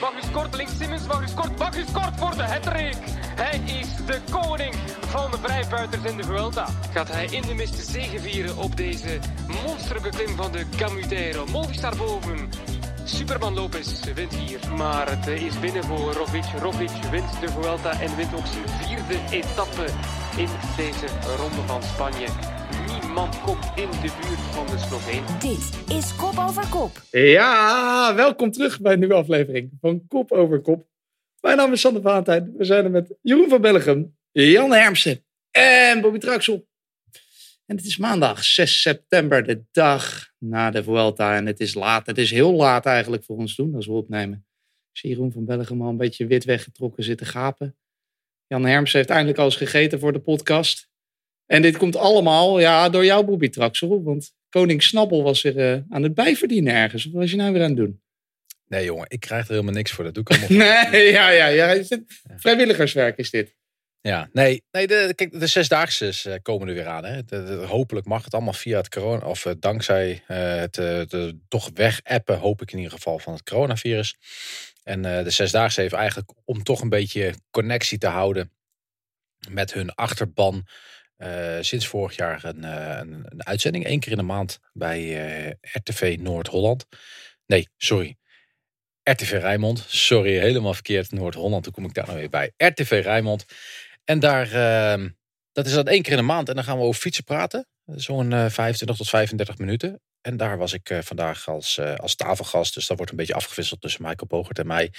Magnus Kort, links Simmons, Magnus Kort, Magnus Kort voor de hattrick. Hij is de koning van de vrijbuiters in de Vuelta. Gaat hij in de mist zegevieren op deze monsterbeklim van de Camutero. Movistar boven. Superman Lopez wint hier, maar het is binnen voor Roglic. Roglic wint de Vuelta en wint ook zijn vierde etappe in deze ronde van Spanje. Komt in de buurt van de Sloveen. Dit is Kop Over Kop. Ja, welkom terug bij een nieuwe aflevering van Kop Over Kop. Mijn naam is Sander Valentijn. We zijn er met Jeroen van Bellegem, Jan Hermsen en Bobby Traxel. En het is maandag 6 september, de dag na de Vuelta. En het is laat. Het is heel laat eigenlijk voor ons doen als we opnemen. Ik zie Jeroen van Bellegem al een beetje wit weggetrokken zitten gapen. Jan Hermsen heeft eindelijk al eens gegeten voor de podcast. En dit komt allemaal ja, door jou, Bobby Traxel. Want koning Snabbel was er uh, aan het bijverdienen ergens. Wat was je nou weer aan het doen? Nee jongen, ik krijg er helemaal niks voor. Dat doe ik allemaal. nee, ja, ja, ja. Is dit vrijwilligerswerk is dit. Ja, nee, nee de, kijk, de zesdaagse uh, komen er weer aan. Hè. De, de, hopelijk mag het allemaal via het corona, of uh, dankzij het de, toch weg-appen, hoop ik in ieder geval, van het coronavirus. En de zesdaagse heeft eigenlijk om toch een beetje connectie te houden met hun achterban. Uh, sinds vorig jaar een, uh, een, een, uitzending, één keer in de maand bij uh, RTV Noord-Holland. Nee, sorry. RTV Rijnmond. Sorry, helemaal verkeerd. Noord-Holland, toen kom ik daar nou weer bij. RTV Rijnmond. En daar, ehm, dat is dan één keer in de maand. En dan gaan we over fietsen praten. Zo'n 25 tot 35 minuten. En daar was ik vandaag als, als tafelgast. Dus dat wordt een beetje afgewisseld tussen Michael Pogert en mij.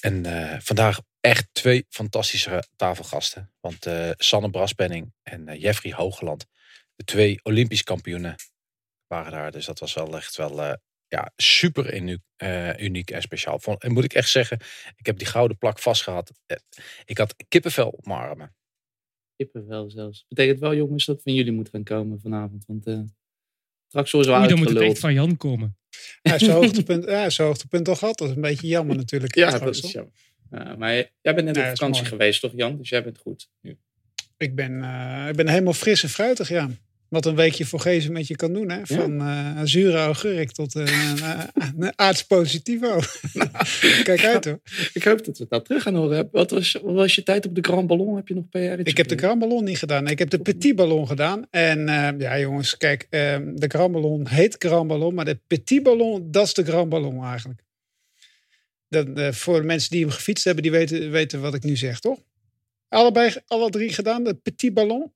En vandaag echt twee fantastische tafelgasten. Want uh, Sanne Braspenning en uh, Jeffrey Hogeland, de twee Olympisch kampioenen, waren daar. Dus dat was wel echt wel uh, ja, super uniek, en speciaal. En moet ik echt zeggen, ik heb die gouden plak vastgehad. Ik had kippenvel op mijn armen. Kippenvel zelfs. Betekent wel jongens dat van jullie moet gaan komen vanavond. Want straks zo Oei, dan moet het echt van Jan komen. Ja, zijn hoogtepunt, ja, zijn hoogtepunt al gehad. Dat is een beetje jammer natuurlijk. ja, dat is jammer. Uh, maar jij bent net op vakantie geweest, toch Jan? Dus jij bent goed nu. Ik ben, uh, ik ben helemaal fris en fruitig, ja. Wat een weekje voor Gezen met je kan doen. Hè? Van ja. uh, zure augurk tot een aards positivo. Kijk uit hoor. Ik hoop dat we dat terug gaan horen. Wat was, wat was je tijd op de Grand Ballon? Heb je nog PR? Ik heb de Grand Ballon niet gedaan. Ik heb de Petit Ballon gedaan. En ja jongens, kijk. de Grand Ballon heet Grand Ballon. Maar de Petit Ballon, dat is de Grand Ballon eigenlijk. Dat, voor de mensen die hem gefietst hebben, die weten, weten wat ik nu zeg, toch? Allebei, alle drie gedaan, de petit ballon.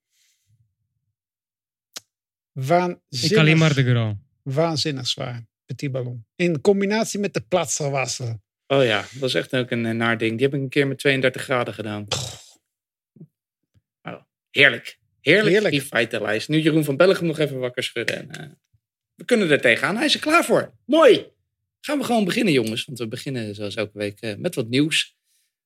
Waanzinnig. Ik alleen maar de grand. Waanzinnig zwaar, petit ballon. In combinatie met de platzerwasser. Oh ja, dat is echt ook een naar ding. Die heb ik een keer met 32 graden gedaan. Oh, heerlijk. Heerlijk, heerlijk. die feitenlijst. Nu Jeroen van Bellegem nog even wakker schudden. En, uh, we kunnen er tegenaan. Hij is er klaar voor. Mooi. Gaan we gewoon beginnen, jongens. Want we beginnen zoals elke week met wat nieuws.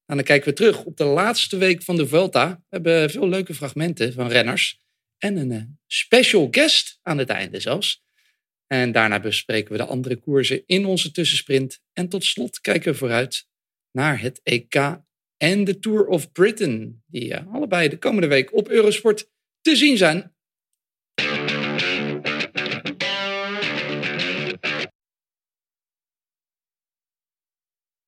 En dan kijken we terug op de laatste week van de Vuelta. We hebben veel leuke fragmenten van renners. En een special guest aan het einde zelfs. En daarna bespreken we de andere koersen in onze tussensprint. En tot slot kijken we vooruit naar het EK en de Tour of Britain. Die allebei de komende week op Eurosport te zien zijn.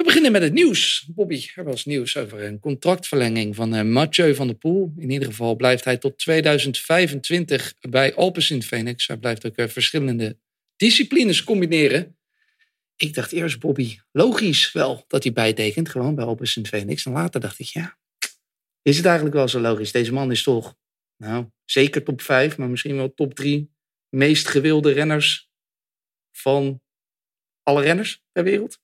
Beginnen met het nieuws. Bobby, er was nieuws over een contractverlenging van uh, Mathieu van der Poel. In ieder geval blijft hij tot 2025 bij Alpecin Phoenix. Hij blijft ook uh, verschillende disciplines combineren. Ik dacht eerst, Bobby, logisch wel dat hij bijtekent, gewoon bij Alpecin Phoenix. En later dacht ik, ja, is het eigenlijk wel zo logisch? Deze man is toch, nou, zeker top 5, maar misschien wel top 3 meest gewilde renners van alle renners ter wereld.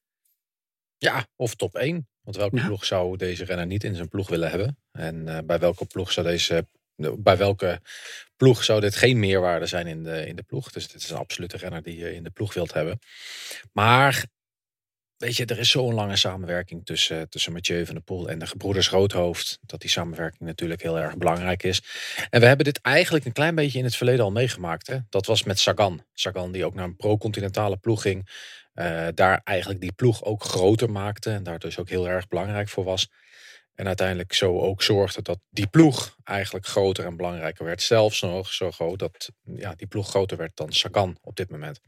Ja, of top 1. Want welke ja. ploeg zou deze renner niet in zijn ploeg willen hebben? En uh, bij welke ploeg zou deze. Bij welke ploeg zou dit geen meerwaarde zijn in de, in de ploeg? Dus dit is een absolute renner die je in de ploeg wilt hebben. Maar weet je, er is zo'n lange samenwerking tussen, tussen Mathieu van der Poel en de gebroeders Roodhoofd. Dat die samenwerking natuurlijk heel erg belangrijk is. En we hebben dit eigenlijk een klein beetje in het verleden al meegemaakt. Hè? Dat was met Sagan. Sagan die ook naar een pro-continentale ploeg ging. Uh, daar eigenlijk die ploeg ook groter maakte. En daar dus ook heel erg belangrijk voor was. En uiteindelijk zo ook zorgde dat die ploeg eigenlijk groter en belangrijker werd. Zelfs nog zo groot dat ja, die ploeg groter werd dan Sagan op dit moment.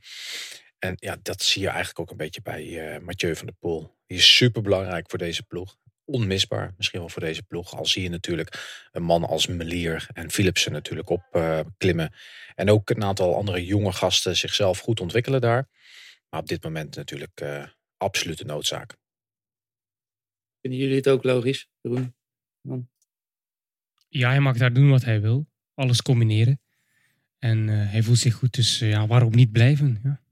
En ja, dat zie je eigenlijk ook een beetje bij eh Mathieu van der Poel. Die is super belangrijk voor deze ploeg. Onmisbaar misschien wel voor deze ploeg. Al zie je natuurlijk een man als Melier en Philipsen natuurlijk op eh, klimmen. En ook een aantal andere jonge gasten zichzelf goed ontwikkelen daar. Maar op dit moment natuurlijk eh absolute noodzaak. Vinden jullie het ook logisch, Jeroen? Ja, hij mag daar doen wat hij wil. Alles combineren. En eh, hij voelt zich goed, dus ja, waarom niet blijven? Ja.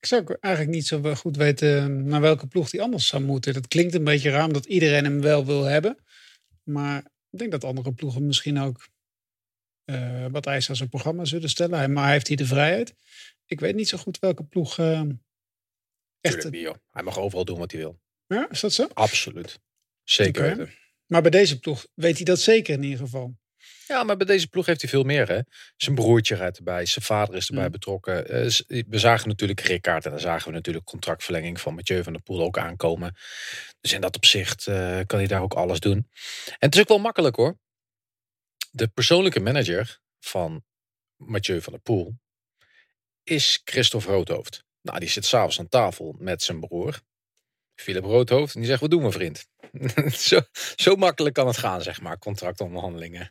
Ik zou eigenlijk niet zo goed weten naar welke ploeg die anders zou moeten. Dat klinkt een beetje raar dat iedereen hem wel wil hebben. Maar ik denk dat andere ploegen misschien ook eh, wat eisen aan zijn programma zullen stellen. Maar hij heeft hier de vrijheid. Ik weet niet zo goed welke ploeg eh, echt... Tuurlijk niet, joh. Hij mag overal doen wat hij wil. Ja, is dat zo? Absoluut. Zeker. Maar bij deze ploeg weet hij dat zeker in ieder geval. Ja, maar bij deze ploeg heeft hij veel meer. Hè? Zijn broertje rijdt erbij, zijn vader is erbij Mm. betrokken. Eh, we zagen natuurlijk Rickaard en dan zagen we natuurlijk contractverlenging van Mathieu van der Poel ook aankomen. Dus in dat opzicht eh, kan hij daar ook alles doen. En het is ook wel makkelijk hoor. De persoonlijke manager van Mathieu van der Poel is Christophe Roodhoofd. Nou, die zit s'avonds aan tafel met zijn broer, Philip Roodhoofd. En die zegt, wat doen we vriend? zo, zo makkelijk kan het gaan, zeg maar, contractonderhandelingen.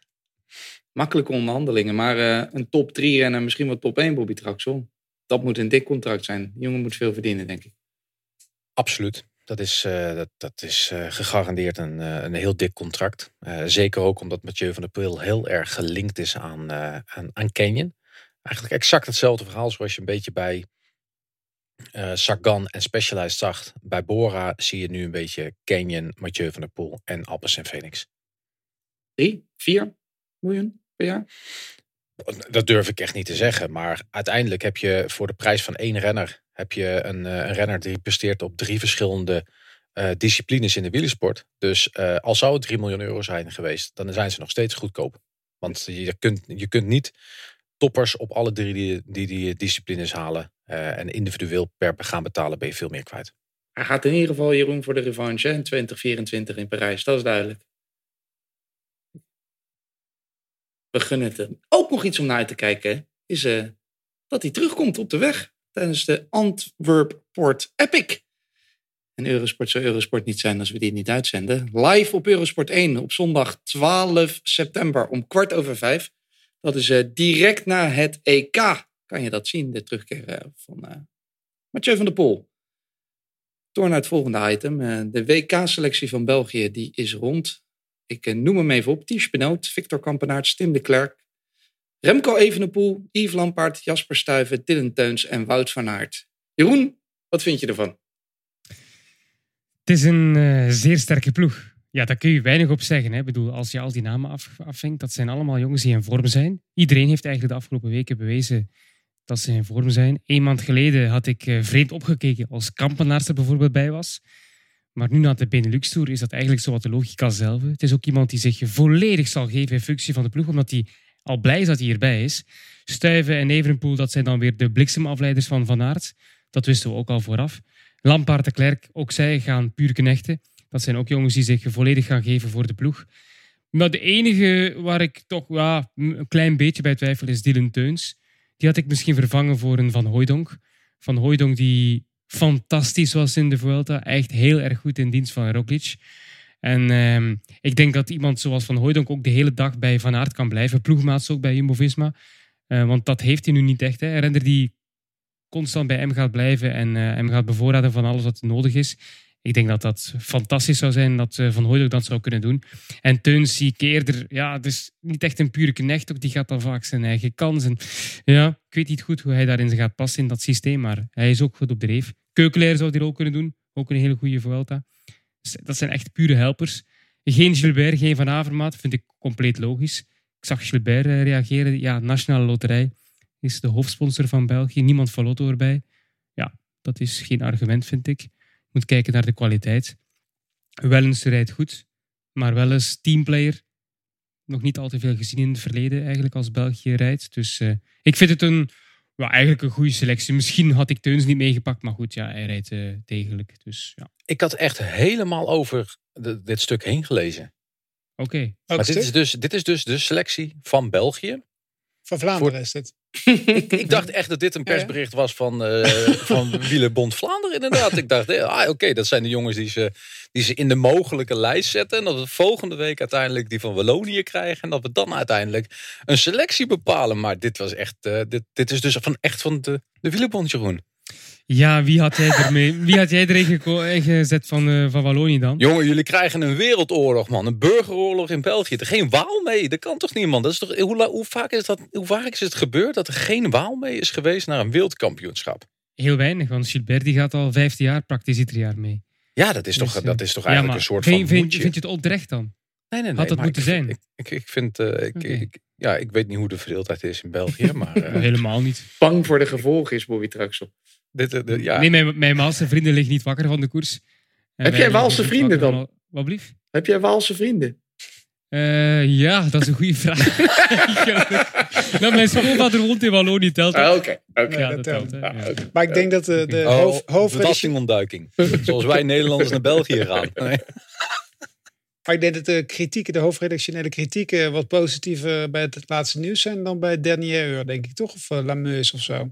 Makkelijke onderhandelingen, maar eh, een top 3 en misschien wel top 1 Bobby Traxel. Dat moet een dik contract zijn. Die jongen moet veel verdienen, denk ik. Absoluut. Dat is, eh, dat, dat is eh, gegarandeerd een, eh, een heel dik contract. Eh, zeker ook omdat Mathieu van der Poel heel erg gelinkt is aan, eh, aan, aan Canyon. Eigenlijk exact hetzelfde verhaal zoals je een beetje bij eh Sagan en Specialized zag. Bij Bora zie je nu een beetje Canyon, Mathieu van der Poel en Alpes en Phoenix. 3, 4 miljoen per jaar? Dat durf ik echt niet te zeggen. Maar uiteindelijk heb je voor de prijs van één renner... heb je een, eh, een renner die presteert op drie verschillende eh, disciplines in de wielersport. Dus eh, al zou het 3 miljoen euro zijn geweest... dan zijn ze nog steeds goedkoop. Want je kunt, je kunt niet toppers op alle drie die, die, die disciplines halen... eh, en individueel per gaan betalen ben je veel meer kwijt. Hij gaat in ieder geval, Jeroen, voor de revanche in 2024 in Parijs. Dat is duidelijk. We gunnen het hem. Ook nog iets om naar te kijken is eh, dat hij terugkomt op de weg tijdens de Antwerp Port Epic. En Eurosport zou Eurosport niet zijn als we die niet uitzenden. Live op Eurosport 1 op zondag 12 september om kwart over vijf. Dat is eh, direct na het EK. Kan je dat zien, de terugkeer eh, van Mathieu van der Poel. Door naar het volgende item. De WK-selectie van België die is rond. Ik eh, noem hem even op. Ties Benoot, Victor Kampenaerts, Tim de Klerk, Remco Evenepoel, Yves Lampaard, Jasper Stuyven, Dylan Teuns en Wout van Aert. Jeroen, wat vind je ervan? Het is een eh, zeer sterke ploeg. Ja, daar kun je weinig op zeggen. Hè. Ik bedoel, als je al die namen af, afvinkt, dat zijn allemaal jongens die in vorm zijn. Iedereen heeft eigenlijk de afgelopen weken bewezen dat ze in vorm zijn. Een maand geleden had ik eh, vreemd opgekeken als Kampenaars er bijvoorbeeld bij was. Maar nu na de Benelux Tour is dat eigenlijk zo wat de logica zelf. Het is ook iemand die zich volledig zal geven in functie van de ploeg, omdat hij al blij is dat hij hierbij is. Stuiven en Evenepoel, dat zijn dan weer de bliksemafleiders van Van Aert. Dat wisten we ook al vooraf. Lampaard de Klerk, ook zij gaan puur knechten. Dat zijn ook jongens die zich volledig gaan geven voor de ploeg. Maar de enige waar ik toch ja, een klein beetje bij twijfel is Dylan Teuns. Die had ik misschien vervangen voor een Van Hooijdonk. Van Hooijdonk die fantastisch was in de Vuelta. Echt heel erg goed in dienst van Roglic. En ehm, ik denk dat iemand zoals Van Hooijdonk ook de hele dag bij Van Aert kan blijven. Ploegmaats ook bij Jumbo-Visma. Eh, want dat heeft hij nu niet echt. Hè. Een renner die constant bij hem gaat blijven en eh, hem gaat bevoorraden van alles wat nodig is. Ik denk dat dat fantastisch zou zijn dat eh, Van Hooijdonk dat zou kunnen doen. En Teuns zie ik eerder, ja, is niet echt een pure knecht, ook die gaat dan vaak zijn eigen kans. En, ja, ik weet niet goed hoe hij daarin gaat passen in dat systeem, maar hij is ook goed op de Keukelaar zou die ook kunnen doen, ook een hele goede Vuelta. Dus dat zijn echt pure helpers. Geen Gilbert, geen Van Avermaat, vind ik compleet logisch. Ik zag Gilbert eh, reageren. Ja, Nationale Loterij is de hoofdsponsor van België. Niemand van Lotto erbij. Ja, dat is geen argument, vind ik. Je moet kijken naar de kwaliteit. Wellens rijdt goed, maar wel eens teamplayer. Nog niet al te veel gezien in het verleden eigenlijk als België rijdt. Dus eh, ik vind het een, ja, eigenlijk een goede selectie. Misschien had ik Teuns niet meegepakt, maar goed, ja, hij rijdt eh, degelijk. Dus ja, Ik had echt helemaal over de- dit stuk heen gelezen. oké. Maar dit is, dus, dit is dus de selectie van België. Van Vlaanderen is dit. ik, ik dacht echt dat dit een persbericht was van, uh, van Wielerbond Vlaanderen inderdaad. Ik dacht, eh, ah, oké, dat zijn de jongens die ze, die ze in de mogelijke lijst zetten. En dat we volgende week uiteindelijk die van Wallonië krijgen. En dat we dan uiteindelijk een selectie bepalen. Maar dit was echt, uh, dit, dit is dus van echt van de, de Wielerbond, Jeroen. Ja, wie had jij, ermee, wie had jij erin gezet van, uh, van Wallonië dan? Jongen, jullie krijgen een wereldoorlog, man. Een burgeroorlog in België. Er geen waal mee. Dat kan toch niemand? Dat is toch, hoe, hoe, vaak is dat, hoe vaak is het gebeurd dat er geen waal mee is geweest naar een wereldkampioenschap? Heel weinig, want Gilbert die gaat al 15 jaar praktisch ieder jaar mee. Ja, dat is toch, dus, dat is toch eigenlijk een soort van. Vind, vind, vind je het onterecht dan? Nee, nee, nee. Had dat moeten ik, zijn? Ik, ik, ik vind, uh, ik, okay. ik, ja, ik weet niet hoe de verdeeldheid is in België, maar... Uh, Helemaal niet. Bang voor de gevolgen is Bobby Traxel. Dit, de, ja. Nee, mijn, mijn Waalse vrienden liggen niet wakker van de koers. En Heb jij Waalse vrienden dan? Al... Wat blief? Heb jij Waalse vrienden? Uh, ja, dat is een goede vraag. nou, mijn schoonvader woont in Wallonië, telt dat? Ah, Oké, okay. okay. ja, dat telt. Ah, ja. okay. Maar ik denk dat de, de oh, hoofd, hoofd belastingontduiking. Zoals wij Nederlanders naar België gaan. Nee. Maar ik denk dat de kritieken, de hoofdredactionele kritieken, wat positiever bij het laatste nieuws zijn dan bij Dernier Uur, denk ik toch? Of uh, Lameus of zo.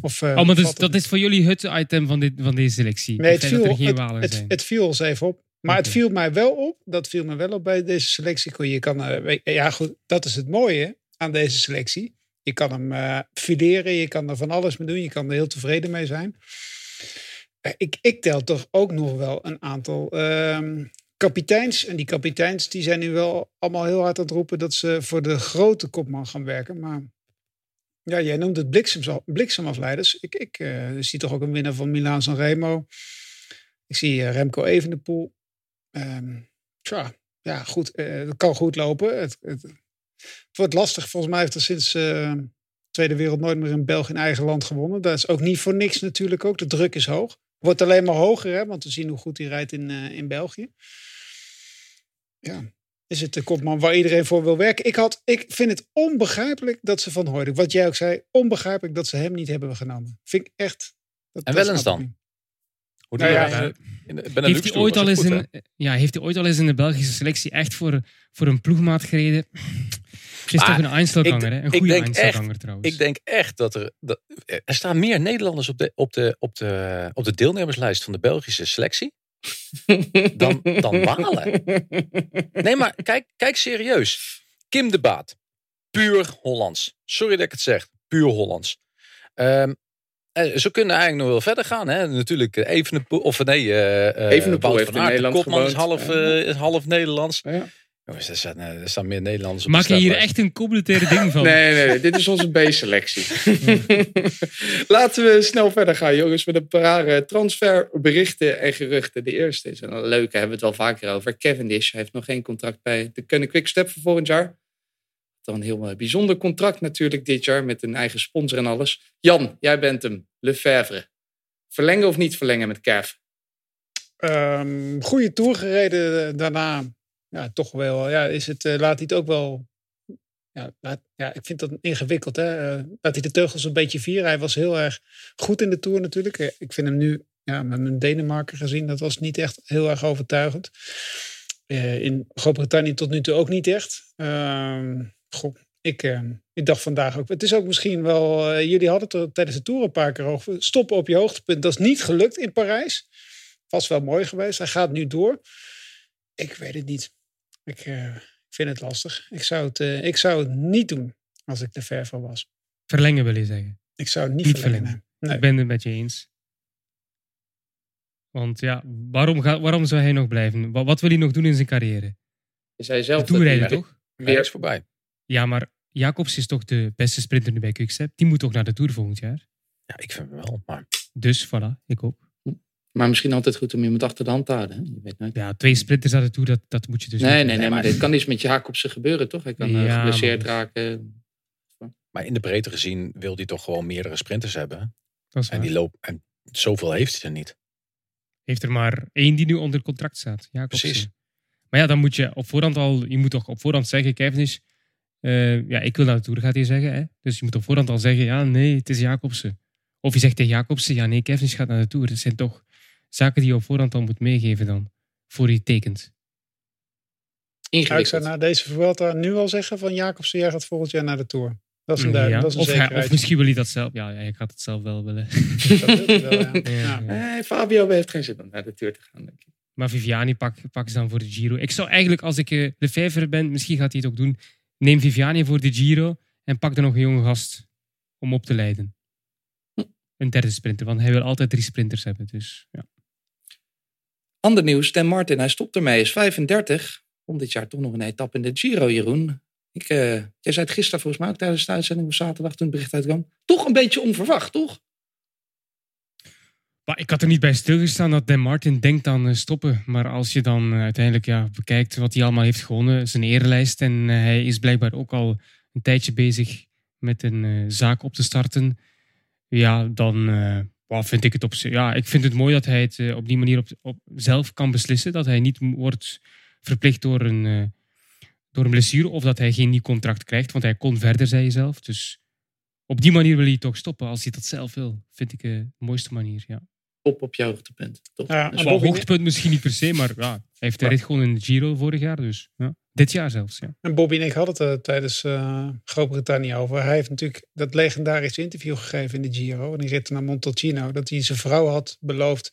Of, uh, oh, maar dus, dat is voor jullie het item van, dit, van deze selectie? Nee, het viel, er geen het, het, het, viel ons even op. Maar okay. het viel mij wel op, dat viel me wel op bij deze selectie. Je kan, uh, ja goed, dat is het mooie aan deze selectie. Je kan hem uh, fileren, je kan er van alles mee doen, je kan er heel tevreden mee zijn. Ik, ik tel toch ook nog wel een aantal uh, kapiteins. En die kapiteins die zijn nu wel allemaal heel hard aan het roepen dat ze voor de grote kopman gaan werken. Maar ja, jij noemt het bliksem, bliksemafleiders. Ik, ik uh, zie toch ook een winnaar van Milaan Sanremo. Ik zie uh, Remco Evenepoel. Um, tja, ja, goed. Uh, het kan goed lopen. Het, het, wordt lastig. Volgens mij heeft er sinds uh, Tweede Wereld nooit meer in België in eigen land gewonnen. Dat is ook niet voor niks natuurlijk ook. De druk is hoog. Wordt alleen maar hoger, hè, want we zien hoe goed hij rijdt in, in België. Ja, is het de kopman waar iedereen voor wil werken. Ik, had, ik vind het onbegrijpelijk dat ze van Hooydonk, wat jij ook zei, onbegrijpelijk dat ze hem niet hebben genomen. Vind ik echt. Dat, en wel eens dan? Hoe nou ja, ja, heeft, hij ooit al eens in, ja, heeft hij ooit al eens in de Belgische selectie echt voor, voor een ploegmaat gereden? Het is toch een Einzelganger, hè? Een goede Einzelganger trouwens. Ik denk echt dat er... Dat, er staan meer Nederlanders op de, op, de, op, de, op de deelnemerslijst van de Belgische selectie dan, dan Walen. Nee, maar kijk, kijk serieus. Kim de Baat. Puur Hollands. Sorry dat ik het zeg. Puur Hollands. Um, ze kunnen eigenlijk nog wel verder gaan. Hè? Natuurlijk even of nee, uh, Evenepoel heeft in Nederland Kopman is half, uh, half Nederlands. Ja. Jongens, er staan, er staan meer Nederlanders op Maak je hier echt een communautaire ding van? nee, nee, nee, dit is onze B-selectie. Laten we snel verder gaan, jongens, met een paar transferberichten en geruchten. De eerste is een leuke, hebben we het wel vaker over. Cavendish heeft nog geen contract bij de Kunnen Quickstep voor volgend jaar. Dan een heel bijzonder contract natuurlijk dit jaar met een eigen sponsor en alles. Jan, jij bent hem, Lefebvre. Verlengen of niet verlengen met Cav? Um, goede tour gereden daarna ja, toch wel, ja, is het, uh, laat hij het ook wel. Ja, ja, ik vind dat ingewikkeld. Hè? Uh, laat hij de teugels een beetje vieren. Hij was heel erg goed in de tour natuurlijk. Ik vind hem nu ja, met mijn Denemarken gezien, dat was niet echt heel erg overtuigend. In Groot-Brittannië tot nu toe ook niet echt. Uh, goh, ik, ik dacht vandaag ook. Het is ook misschien wel. jullie hadden het tijdens de tour een paar keer over. Stoppen op je hoogtepunt. Dat is niet gelukt in Parijs. Was wel mooi geweest. Hij gaat nu door. Ik weet het niet. Ik uh, vind het lastig. Ik zou het, uh, ik zou het niet doen als ik de ver van was. Verlengen wil je zeggen? Ik zou het niet, niet verlengen. verlengen. Nee. Ik ben het met je eens. Want ja, waarom, ga, waarom zou hij nog blijven? Wat, wat wil hij nog doen in zijn carrière? Is hij zelf toerijden toch? Weer is voorbij. Ja, maar Jacobs is toch de beste sprinter nu bij Quickstep? Die moet toch naar de Tour volgend jaar? Ja, ik vind hem wel. Maar... Dus voilà, ik ook. Maar misschien altijd goed om iemand achter de hand te houden. Je weet nooit. Ja, twee sprinters aan de Tour, dat, dat moet je dus nee, niet Nee, nee, maar dit kan iets met Jacobsen gebeuren, toch? Hij kan ja, geblesseerd raken. Maar in de breedte gezien wil hij toch gewoon meerdere sprinters hebben. Dat is en die loopt en zoveel heeft hij er niet. Heeft er maar één die nu onder contract staat. Jacobsen. Precies. Maar ja, dan moet je op voorhand al, je moet toch op voorhand zeggen, Cavendish, uh, ja, ik wil naar de Tour, gaat hij zeggen. Hè? Dus je moet op voorhand al zeggen, ja, nee, het is Jacobsen. Of je zegt tegen Jacobsen, ja, nee, Cavendish gaat naar de Tour. Dat zijn toch zaken die je op voorhand al moet meegeven dan, voor je tekent. Ik zou na deze Vuelta nu al zeggen van Jacobsen, jij gaat volgend jaar naar de Tour. Dat is een, duidelijk, Ja, dat is een of, hij- zekerheid. of misschien wil hij dat zelf. Ja, hij gaat het zelf wel willen. Dat wil hij wel, ja. Ja, Ja. ja. Nee, Fabio heeft geen zin om naar de Tour te gaan, denk ik. Maar Viviani pak, pak ze dan voor de Giro. Ik zou eigenlijk, als ik eh, de vijver ben, misschien gaat hij het ook doen. Neem Viviani voor de Giro en pak er nog een jonge gast om op te leiden. Een derde sprinter, want hij wil altijd drie sprinters hebben. Dus, ja. Ander nieuws, Dan Martin, hij stopt ermee, is 35. Komt dit jaar toch nog een etappe in de Giro, Jeroen. Ik, eh, jij zei het gisteren volgens mij ook tijdens de uitzending op zaterdag toen het bericht uitkwam. Toch een beetje onverwacht, toch? Maar ik had er niet bij stilgestaan dat Dan Martin denkt aan eh, stoppen. Maar als je dan eh, uiteindelijk ja, bekijkt wat hij allemaal heeft gewonnen, zijn erenlijst. En hij is blijkbaar ook al een tijdje bezig met een zaak op te starten. Ja, dan wel, vind ik het op Ja, ik vind het mooi dat hij het eh, op die manier op, op zelf kan beslissen. Dat hij niet wordt verplicht door een, eh, door een blessure of dat hij geen nieuw contract krijgt. Want hij kon verder, zei je zelf. Dus op die manier wil hij toch stoppen als hij dat zelf wil. Vind ik eh, de mooiste manier, ja. Op op jouw hoogtepunt. Toch? Ja, Dus hoogtepunt misschien niet per se, maar ja, hij heeft de rit gewoon in de Giro vorig jaar. Dus ja. dit jaar zelfs. Ja. En Bobby en ik hadden het er tijdens eh, Groot-Brittannië over. Hij heeft natuurlijk dat legendarische interview gegeven in de Giro. En die rit naar Montalcino. Dat hij zijn vrouw had beloofd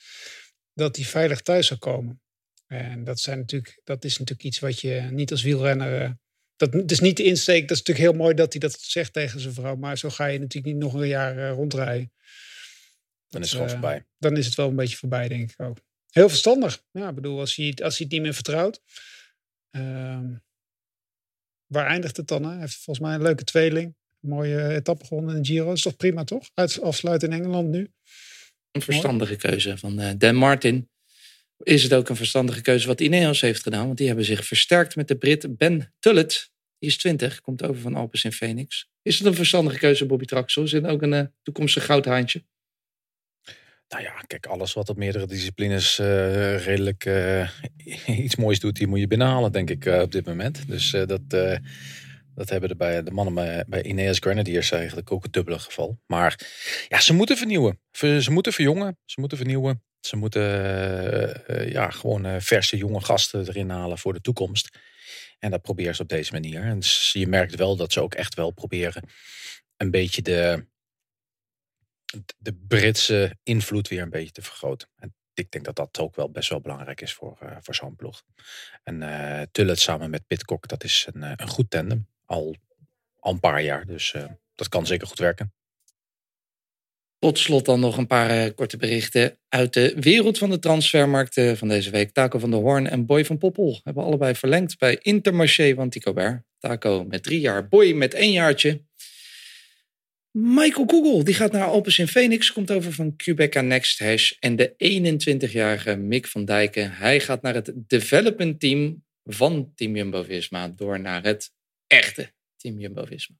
dat hij veilig thuis zou komen. En dat, zijn natuurlijk, dat is natuurlijk iets wat je niet als wielrenner... eh, dat, dat is niet de insteek. Dat is natuurlijk heel mooi dat hij dat zegt tegen zijn vrouw. Maar zo ga je natuurlijk niet nog een jaar eh, rondrijden. Dan is het gewoon eh, voorbij. Dan is het wel een beetje voorbij, denk ik ook. Heel verstandig. Ja, ik bedoel, als hij, het- als hij het niet meer vertrouwt. Ehm, waar eindigt het dan? Hè? Hij heeft volgens mij een leuke tweeling. Een mooie etappe gewonnen in de Giro. Dat is toch prima, toch? Uit, afsluiten in Engeland nu. Een verstandige keuze van eh, Dan Martin. Is het ook een verstandige keuze wat Ineos heeft gedaan? Want die hebben zich versterkt met de Brit Ben Tullet. Die is 20, komt over van Alpes in Phoenix. Is het een verstandige keuze, Bobby Traxel? Is het ook een eh, toekomstig goudhaantje? Nou ja, kijk, alles wat op meerdere disciplines eh, redelijk eh, iets moois doet, die moet je binnenhalen, denk ik, eh, op dit moment. Dus dat, dat hebben de, bij, de mannen bij, bij Ineos Grenadiers eigenlijk ook het dubbele geval. Maar ja, ze moeten vernieuwen. Ver- ze moeten verjongen, ze moeten vernieuwen. Ze moeten ja, gewoon verse jonge gasten erin halen voor de toekomst. En dat proberen ze op deze manier. En je merkt wel dat ze ook echt wel proberen een beetje de, de Britse invloed weer een beetje te vergroten. En ik denk dat dat ook wel best wel belangrijk is voor, eh, voor zo'n ploeg. En eh Tullet samen met Pitcock, dat is een, eh, een goed tandem. Al, al een paar jaar, dus dat kan zeker goed werken. Tot slot dan nog een paar korte berichten uit de wereld van de transfermarkten van deze week. Taco van der Hoorn en Boy van Poppel hebben allebei verlengd bij Intermarché van Tico. Taco met drie jaar, Boy met één jaartje. Michael Google, die gaat naar Alpes in Phoenix, komt over van Quebeca Next Hash. En de 21-jarige Mick van Dijken, hij gaat naar het development team van Team Jumbo-Visma door naar het echte Team Jumbo-Visma.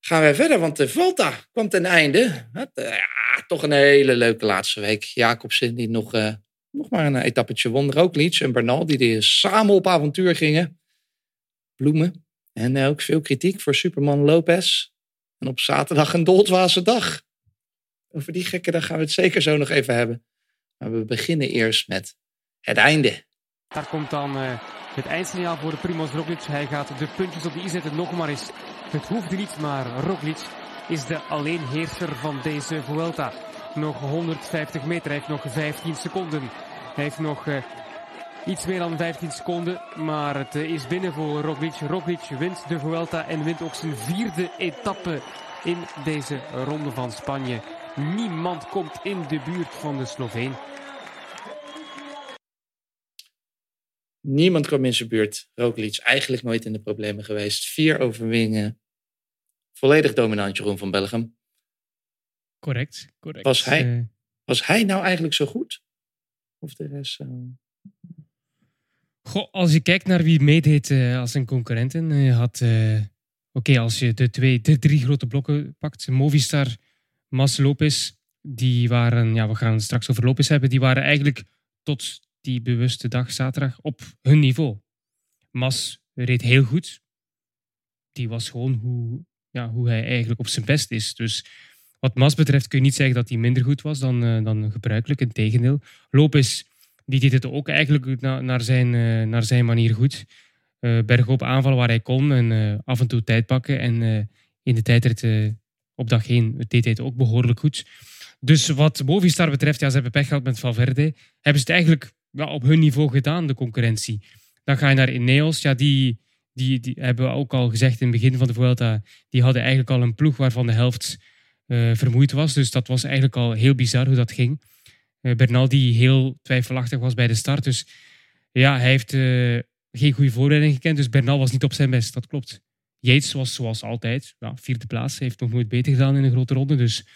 Gaan wij verder, want de Volta kwam ten einde. Eh, ja, toch een hele leuke laatste week. Jacobsen die nog, eh, nog maar een etappetje won. Roglic en Bernal die, die samen op avontuur gingen. Bloemen. En eh, ook veel kritiek voor Superman Lopez. En op zaterdag een doldwaze dag. Over die gekke dag gaan we het zeker zo nog even hebben. Maar we beginnen eerst met het einde. Daar komt dan eh, het eindsignaal voor de Primoz Roglic. Hij gaat de puntjes op de i zetten. Nog maar eens. Het hoefde niet, maar Roglic is de alleenheerser van deze Vuelta. Nog 150 meter. Hij heeft nog 15 seconden. Hij heeft nog eh, iets meer dan 15 seconden. Maar het eh, is binnen voor Roglic. Roglic wint de Vuelta en wint ook zijn vierde etappe in deze ronde van Spanje. Niemand komt in de buurt van de Sloveen. Niemand kwam in zijn buurt. Roglic eigenlijk nooit in de problemen geweest. Vier overwinningen. Volledig dominant Jeroen van Belgium. Correct, correct. Was hij? Eh, Was hij nou eigenlijk zo goed? Of de rest zo? Goh, als je kijkt naar wie meedeed eh, als zijn concurrenten, eh, je had. eh, Oké, als je de, twee, de drie grote blokken pakt, Movistar, Mas Lopez, die waren, ja, we gaan het straks over Lopez hebben, die waren eigenlijk tot die bewuste dag zaterdag op hun niveau. Mas reed heel goed. Die was gewoon hoe, ja, hoe hij eigenlijk op zijn best is. Dus wat Mas betreft kun je niet zeggen dat hij minder goed was dan, eh, dan gebruikelijk. Integendeel. Lopez die deed het ook eigenlijk na- naar, zijn, eh, naar zijn manier goed. Eh bergop aanvallen waar hij kon en af en toe tijd pakken. En in de tijdrit op dag 1 deed hij het ook behoorlijk goed. Dus wat Movistar betreft, ja, ze hebben pech gehad met Valverde. Hebben ze het eigenlijk op hun niveau gedaan, de concurrentie. Dan ga je naar Ineos. Ja, die, die, die hebben we ook al gezegd in het begin van de Vuelta. Die hadden eigenlijk al een ploeg waarvan de helft vermoeid was. Dus dat was eigenlijk al heel bizar hoe dat ging. Eh, Bernal die heel twijfelachtig was bij de start. Dus ja, hij heeft eh, geen goede voorbereiding gekend. Dus Bernal was niet op zijn best, dat klopt. Yates was zoals altijd ja, vierde plaats. Hij heeft nog nooit beter gedaan in een grote ronde. Dus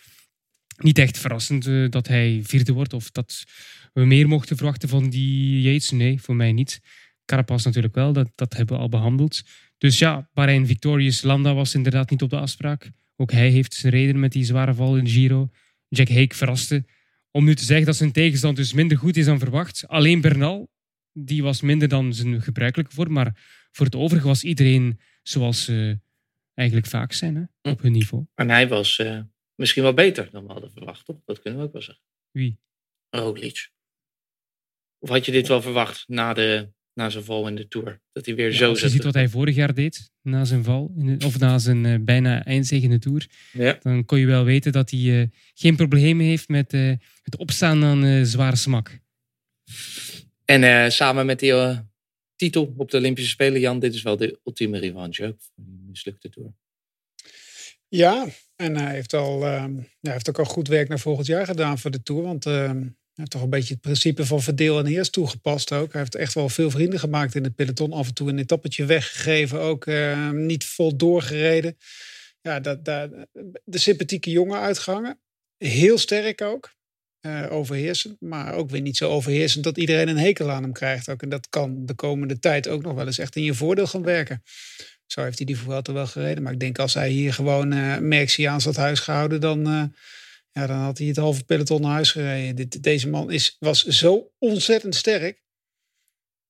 niet echt verrassend eh, dat hij vierde wordt. Of dat we meer mochten verwachten van die Yates. Nee, voor mij niet. Carapaz natuurlijk wel, dat, dat hebben we al behandeld. Dus ja, Bahrein Victorious Landa was inderdaad niet op de afspraak. Ook hij heeft zijn reden met die zware val in Giro. Jack Hake verraste. Om nu te zeggen dat zijn tegenstand dus minder goed is dan verwacht. Alleen Bernal, die was minder dan zijn gebruikelijke vorm. Maar voor het overige was iedereen zoals ze eigenlijk vaak zijn, hè, op hun niveau. En hij was eh, misschien wel beter dan we hadden verwacht, toch? Dat kunnen we ook wel zeggen. Wie? Roglic. Of had je dit wel verwacht na, de, na zijn val in de Tour? Dat hij weer Ja, zo als je ziet wat hij vorig jaar deed, na zijn val, in de- of na zijn eh, bijna eindzege in de Tour, Ja. dan kon je wel weten dat hij eh, geen problemen heeft met eh, het opstaan aan eh, zware smak. En eh, samen met die titel op de Olympische Spelen, Jan, dit is wel de ultieme revanche ook voor die mislukte Tour. Ja, en hij heeft, al, ehm, ja, hij heeft ook al goed werk naar volgend jaar gedaan voor de Tour. Want ehm, heeft toch een beetje het principe van verdeel en heers toegepast ook. Hij heeft echt wel veel vrienden gemaakt in het peloton. Af en toe een etappetje weggegeven, ook ehm, niet vol doorgereden. Ja, dat, de sympathieke jongen uitgangen. Heel sterk ook. eh, overheersend, maar ook weer niet zo overheersend dat iedereen een hekel aan hem krijgt. Ook. En dat kan de komende tijd ook nog wel eens echt in je voordeel gaan werken. Zo heeft hij die Vuelta wel gereden. Maar ik denk als hij hier gewoon uh, Merckx aan zat huis gehouden, dan, uh, ja, dan had hij het halve peloton naar huis gereden. Dit, deze man is, was zo ontzettend sterk.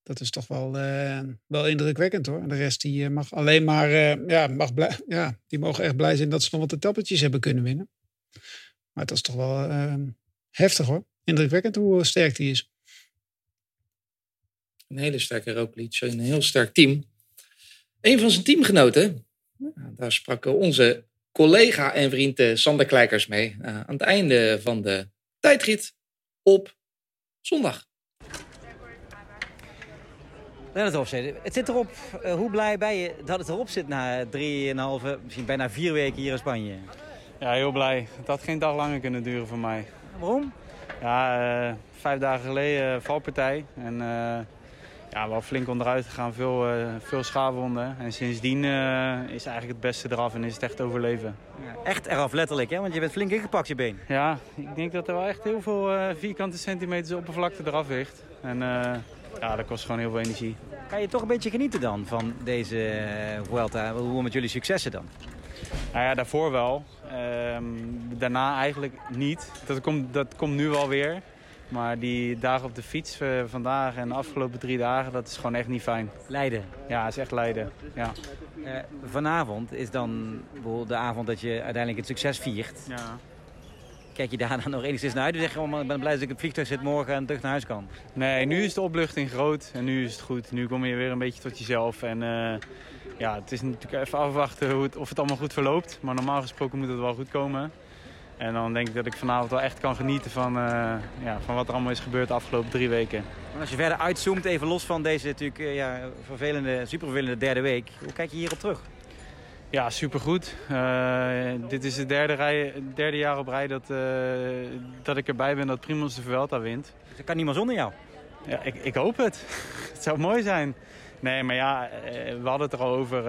Dat is toch wel, uh, wel indrukwekkend hoor. En de rest die mag alleen maar, uh, ja, mag ja, die mogen echt blij zijn dat ze nog wat etappetjes hebben kunnen winnen. Maar het is toch wel heftig hoor. Indrukwekkend hoe sterk die is. Een hele sterke Roglic, een heel sterk team. Een van zijn teamgenoten, daar sprak onze collega en vriend eh, Sander Kleikers mee. Uh, aan het einde van de tijdrit op zondag. Lennart Hofstede, het zit erop. Uh, hoe blij ben je dat het erop zit na drieënhalve, misschien bijna vier weken hier in Spanje? Ja, heel blij. Het had geen dag langer kunnen duren voor mij. Waarom? Ja, uh, vijf dagen geleden valpartij. En uh, ja, wel flink onderuit gegaan, veel, uh, veel schaafwonden. En sindsdien uh, is eigenlijk het beste eraf en is het echt overleven. Ja, echt eraf letterlijk, hè? want je bent flink ingepakt je been. Ja, ik denk dat er wel echt heel veel uh, vierkante centimeters oppervlakte eraf ligt. En ja, dat kost gewoon heel veel energie. Kan je toch een beetje genieten dan van deze eh, Vuelta? Hoe met jullie successen dan? Nou ja, daarvoor wel. Um, daarna eigenlijk niet. Dat komt, dat komt nu wel weer. Maar die dagen op de fiets uh, vandaag en de afgelopen drie dagen, dat is gewoon echt niet fijn. Lijden? Ja, het is echt lijden. Ja. Uh, vanavond is dan de avond dat je uiteindelijk het succes viert. Ja. Kijk je daar dan nog enigszins naar uit? Je, oh, ik ben blij dat ik het vliegtuig zit morgen en terug naar huis kan. Nee, nu is de opluchting groot en nu is het goed. Nu kom je weer een beetje tot jezelf. En uh, ja, het is natuurlijk even afwachten hoe het, of het allemaal goed verloopt. Maar normaal gesproken moet het wel goed komen. En dan denk ik dat ik vanavond wel echt kan genieten van, uh, ja, van wat er allemaal is gebeurd de afgelopen drie weken. En als je verder uitzoomt, even los van deze natuurlijk uh, ja, vervelende, super vervelende derde week. Hoe kijk je hierop terug? Ja, supergoed. Uh, dit is het derde, rij, derde jaar op rij dat, dat ik erbij ben dat Primoz de Vuelta wint. Dat kan niemand zonder jou. Ja, ik, ik hoop het. het zou mooi zijn. Nee, maar ja, uh, we hadden het er al over.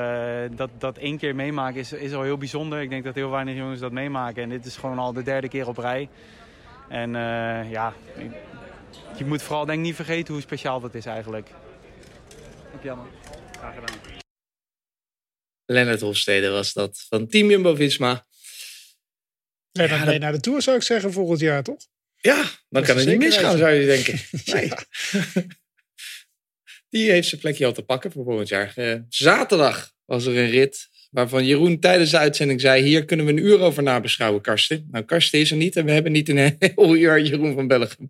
dat, dat één keer meemaken is, is al heel bijzonder. Ik denk dat heel weinig jongens dat meemaken. En dit is gewoon al de derde keer op rij. En ja, je moet vooral denk ik niet vergeten hoe speciaal dat is eigenlijk. Dank je, Graag gedaan. Lennart Hofstede was dat van Team Jumbo-Visma. Lennart ja, mee naar de Tour zou ik zeggen volgend jaar, toch? Ja, dan kan het niet misgaan, zou je denken. Nee. Die heeft zijn plekje al te pakken voor volgend jaar. Uh, zaterdag was er een rit Waarvan Jeroen tijdens de uitzending zei: Hier kunnen we een uur over nabeschouwen, Karsten. Nou, Karsten is er niet en we hebben niet een heel uur Jeroen van Bellegem.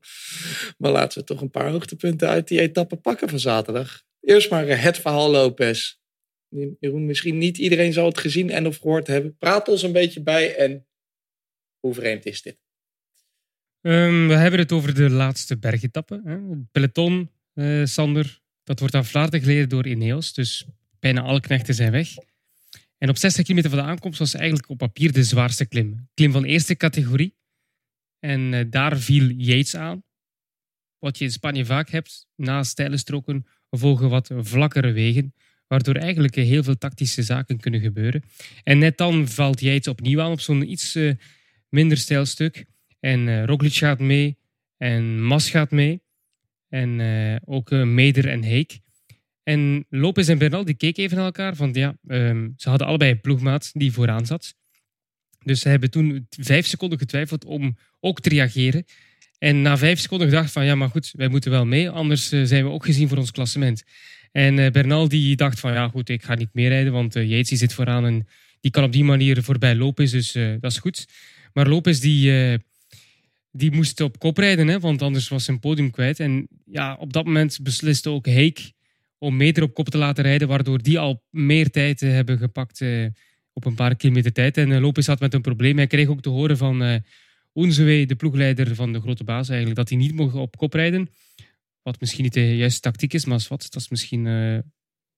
Maar laten we toch een paar hoogtepunten uit die etappe pakken van zaterdag. Eerst maar eh, het verhaal Lopez. Jeroen, misschien niet iedereen zal het gezien en of gehoord hebben. Praat ons een beetje bij en hoe vreemd is dit? Um, we hebben het over de laatste bergetappe. Hè. Peloton, uh, Sander, dat wordt aan Vlaarden geleden door Ineos. Dus bijna alle knechten zijn weg. En op 60 kilometer van de aankomst was eigenlijk op papier de zwaarste klim. Klim van eerste categorie. En uh, daar viel Yates aan. Wat je in Spanje vaak hebt, na steile stroken volgen wat vlakkere wegen, waardoor eigenlijk heel veel tactische zaken kunnen gebeuren. En net dan valt Yates opnieuw aan op zo'n iets uh, minder steil stuk. En Roglic gaat mee en Mas gaat mee. En uh, ook Meder en Heek. En Lopez en Bernal die keken even naar elkaar. Van, ja, um, ze hadden allebei een ploegmaat die vooraan zat. Dus ze hebben toen vijf seconden getwijfeld om ook te reageren. En na vijf seconden gedacht van ja, maar goed, wij moeten wel mee. Anders uh, zijn we ook gezien voor ons klassement. En uh, Bernal die dacht van ja goed, ik ga niet meer rijden. Want uh, Yates zit vooraan en die kan op die manier voorbij Lopez. Dus dat is goed. Maar Lopez die, die moest op kop rijden. Hè, want anders was zijn podium kwijt. En ja, op dat moment besliste ook Heek om meter op kop te laten rijden, waardoor die al meer tijd uh, hebben gepakt uh, op een paar kilometer tijd. En uh, had met een probleem. Hij kreeg ook te horen van uh, Oenzewee, de ploegleider van de grote baas, eigenlijk, dat hij niet mocht op kop rijden. Wat misschien niet de juiste tactiek is, maar wat, dat is misschien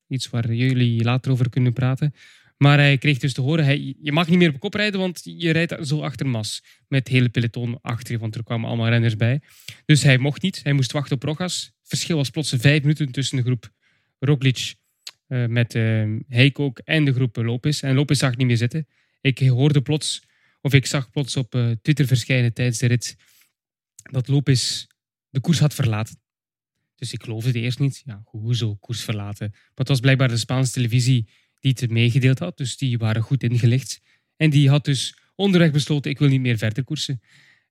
iets waar jullie later over kunnen praten. Maar hij kreeg dus te horen, hij, je mag niet meer op kop rijden, want je rijdt zo achter Mas. Met het hele peloton achter je, want er kwamen allemaal renners bij. Dus hij mocht niet, hij moest wachten op Rogas. Verschil was plots vijf minuten tussen de groep Roglic uh, met uh, en de groep Lopez. En Lopez zag niet meer zitten. Ik hoorde plots, of ik zag plots op uh, Twitter verschijnen tijdens de rit, dat Lopez de koers had verlaten. Dus ik geloofde het eerst niet. Ja, hoezo koers verlaten? Maar het was blijkbaar de Spaanse televisie die het meegedeeld had. Dus die waren goed ingelicht. En die had dus onderweg besloten, ik wil niet meer verder koersen.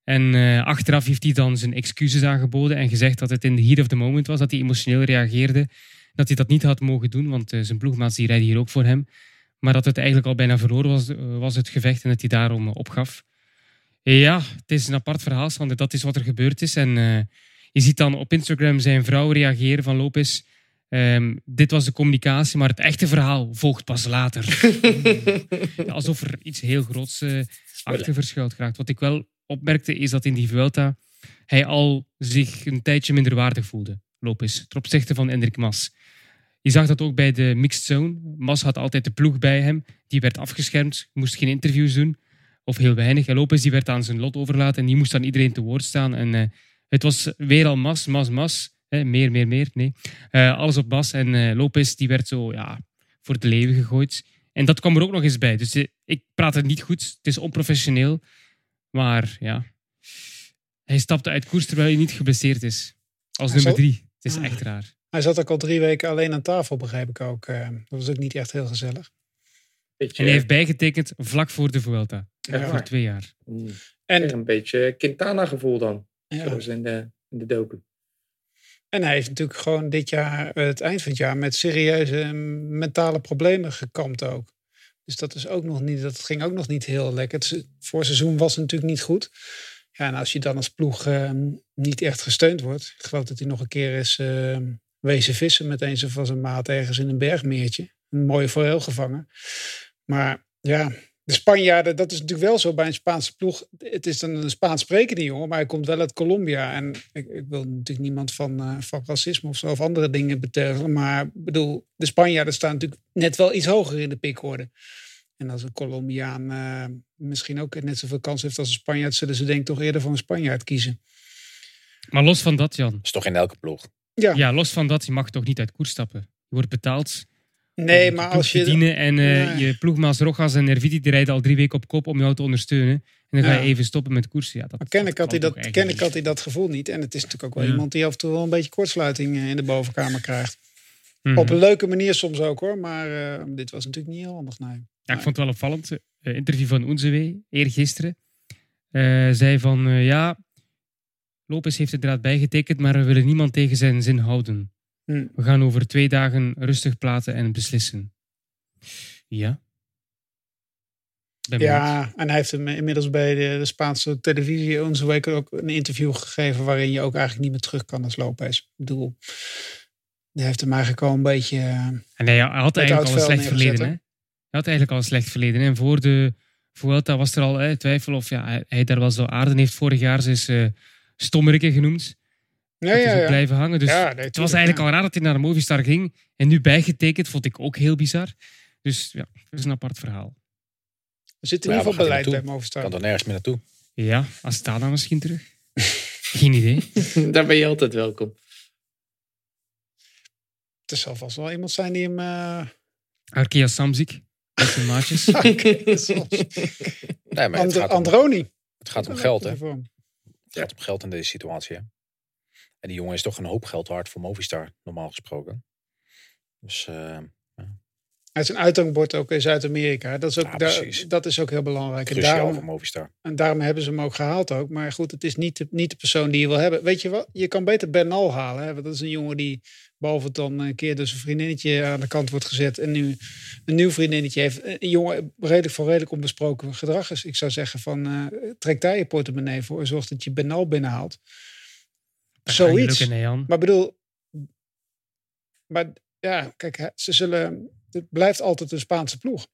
En uh, achteraf heeft hij dan zijn excuses aangeboden en gezegd dat het in de heat of the moment was, dat hij emotioneel reageerde dat hij dat niet had mogen doen, want uh, zijn ploegmaats die rijden hier ook voor hem. Maar dat het eigenlijk al bijna verloren was, uh, was het gevecht en dat hij daarom opgaf. Ja, het is een apart verhaal, Sander. Dat is wat er gebeurd is. En je ziet dan op Instagram zijn vrouw reageren van Lopez. Um, dit was de communicatie, maar het echte verhaal volgt pas later. ja, alsof er iets heel groots achter verschuilt geraakt. Wat ik wel opmerkte, is dat in die Vuelta hij al zich een tijdje minder waardig voelde. Lopez, ten opzichte van Hendrik Mas. Je zag dat ook bij de mixed zone. Mas had altijd de ploeg bij hem. Die werd afgeschermd, moest geen interviews doen. Of heel weinig. En Lopez die werd aan zijn lot overlaten en die moest aan iedereen te woord staan. En uh, het was weer al Mas, Mas, Mas. Hè, meer, meer, meer. Nee. Uh, alles op Mas. En uh, Lopez die werd zo ja, voor de leven gegooid. En dat kwam er ook nog eens bij. Dus ik praat het niet goed. Het is onprofessioneel. Maar ja, hij stapte uit koers terwijl hij niet geblesseerd is. Als nummer drie. Het is Ah. echt raar. Hij zat ook al drie weken alleen aan tafel, begrijp ik ook. Eh, dat was ook niet echt heel gezellig. Beetje, En hij heeft bijgetekend vlak voor de Vuelta. Ja. Voor twee jaar. mm, En, een beetje Quintana-gevoel dan. ja. Zoals in de, in de docu. En hij heeft natuurlijk gewoon dit jaar, eh, het eind van het jaar, met serieuze eh, mentale problemen gekampt ook. Dus dat, is ook nog niet, dat ging ook nog niet heel lekker. Het se- voorseizoen was natuurlijk niet goed. Ja, en als je dan als ploeg eh, niet echt gesteund wordt. Ik geloof dat hij nog een keer is eh, wezen vissen met een van zijn maat ergens in een bergmeertje. Een mooie forel gevangen. Maar ja, de Spanjaarden, dat is natuurlijk wel zo bij een Spaanse ploeg. Het is dan een Spaans sprekende jongen, maar hij komt wel uit Colombia. En ik, ik wil natuurlijk niemand van, eh, van racisme of zo of andere dingen beteugelen. Maar ik bedoel, de Spanjaarden staan natuurlijk net wel iets hoger in de pikorde. En als een Colombiaan eh, misschien ook net zoveel kans heeft als een Spanjaard, zullen ze denk ik toch eerder voor een Spanjaard kiezen. Maar los van dat, Jan. is toch in elke ploeg. Ja, Ja, los van dat, je mag toch niet uit koers stappen. Je wordt betaald nee, maar als je. dienen en eh, Nee. je ploegmaats Rogas en Erviti die rijden al drie weken op kop om jou te ondersteunen. En dan ga je Ja. even stoppen met koersen. Ja, dat, Maar kennelijk had, hij dat, kennelijk had hij dat gevoel niet. En het is natuurlijk ook wel Ja. iemand die af en toe wel een beetje kortsluiting eh, in de bovenkamer krijgt. Mhm. Op een leuke manier soms ook hoor. Maar eh, dit was natuurlijk niet heel handig. Nee. Ja, ik vond het wel opvallend. Eh, interview van Oenzewee, eergisteren. Eh zei van, ja, Lopez heeft inderdaad bijgetekend, maar we willen niemand tegen zijn zin houden. Hm. We gaan over twee dagen rustig praten en beslissen. Ja, Ben benieuwd. Ja, en hij heeft hem inmiddels bij de, de Spaanse televisie onze week ook een interview gegeven waarin je ook eigenlijk niet meer terug kan als Lopez. Ik bedoel, die heeft hem eigenlijk al een beetje... eh, En hij had eigenlijk al een slecht verleden. hè? Hij had eigenlijk al een slecht verleden. En voor de Vuelta was er al hè, twijfel of ja, hij, hij daar wel zo aarden heeft. Vorig jaar ze is eh stommerike genoemd. Ja, dat is ja, ook ja. blijven hangen. Dus Ja, nee, het was eigenlijk ja. al raar dat hij naar de Movistar ging. En nu bijgetekend vond ik ook heel bizar. Dus ja, dat is een apart verhaal. Er zit in ieder geval beleid bij naartoe? Movistar. Kan er nergens meer naartoe. Ja, Astana misschien terug. Geen idee. Daar ben je altijd welkom. Er zal vast wel iemand zijn die hem... eh, Arkea Samzik. Met zijn maatjes. Nee, maar het And- gaat, om, Androni. het gaat om geld, hè? Het gaat om geld in deze situatie, hè? En die jongen is toch een hoop geld waard voor Movistar, normaal gesproken. Dus eh, Hij is een uithangbord ook in Zuid-Amerika. Dat, is ook Ja, daar- precies. dat is ook heel belangrijk. En daarom, voor Movistar. en daarom hebben ze hem ook gehaald ook. Maar goed, het is niet de, niet de persoon die je wil hebben. Weet je wat? Je kan beter Bernal halen. Hè? Want dat is een jongen die, behalve het dan een keer door zijn vriendinnetje aan de kant wordt gezet. En nu een nieuw vriendinnetje heeft. Een jongen redelijk voor redelijk onbesproken gedrag is. Ik zou zeggen van, eh, trek daar je portemonnee voor. en Zorg dat je Bernal binnenhaalt. Zoiets. lukken, nee, Jan. Maar bedoel, maar ja, kijk, ze zullen, het blijft altijd een Spaanse ploeg.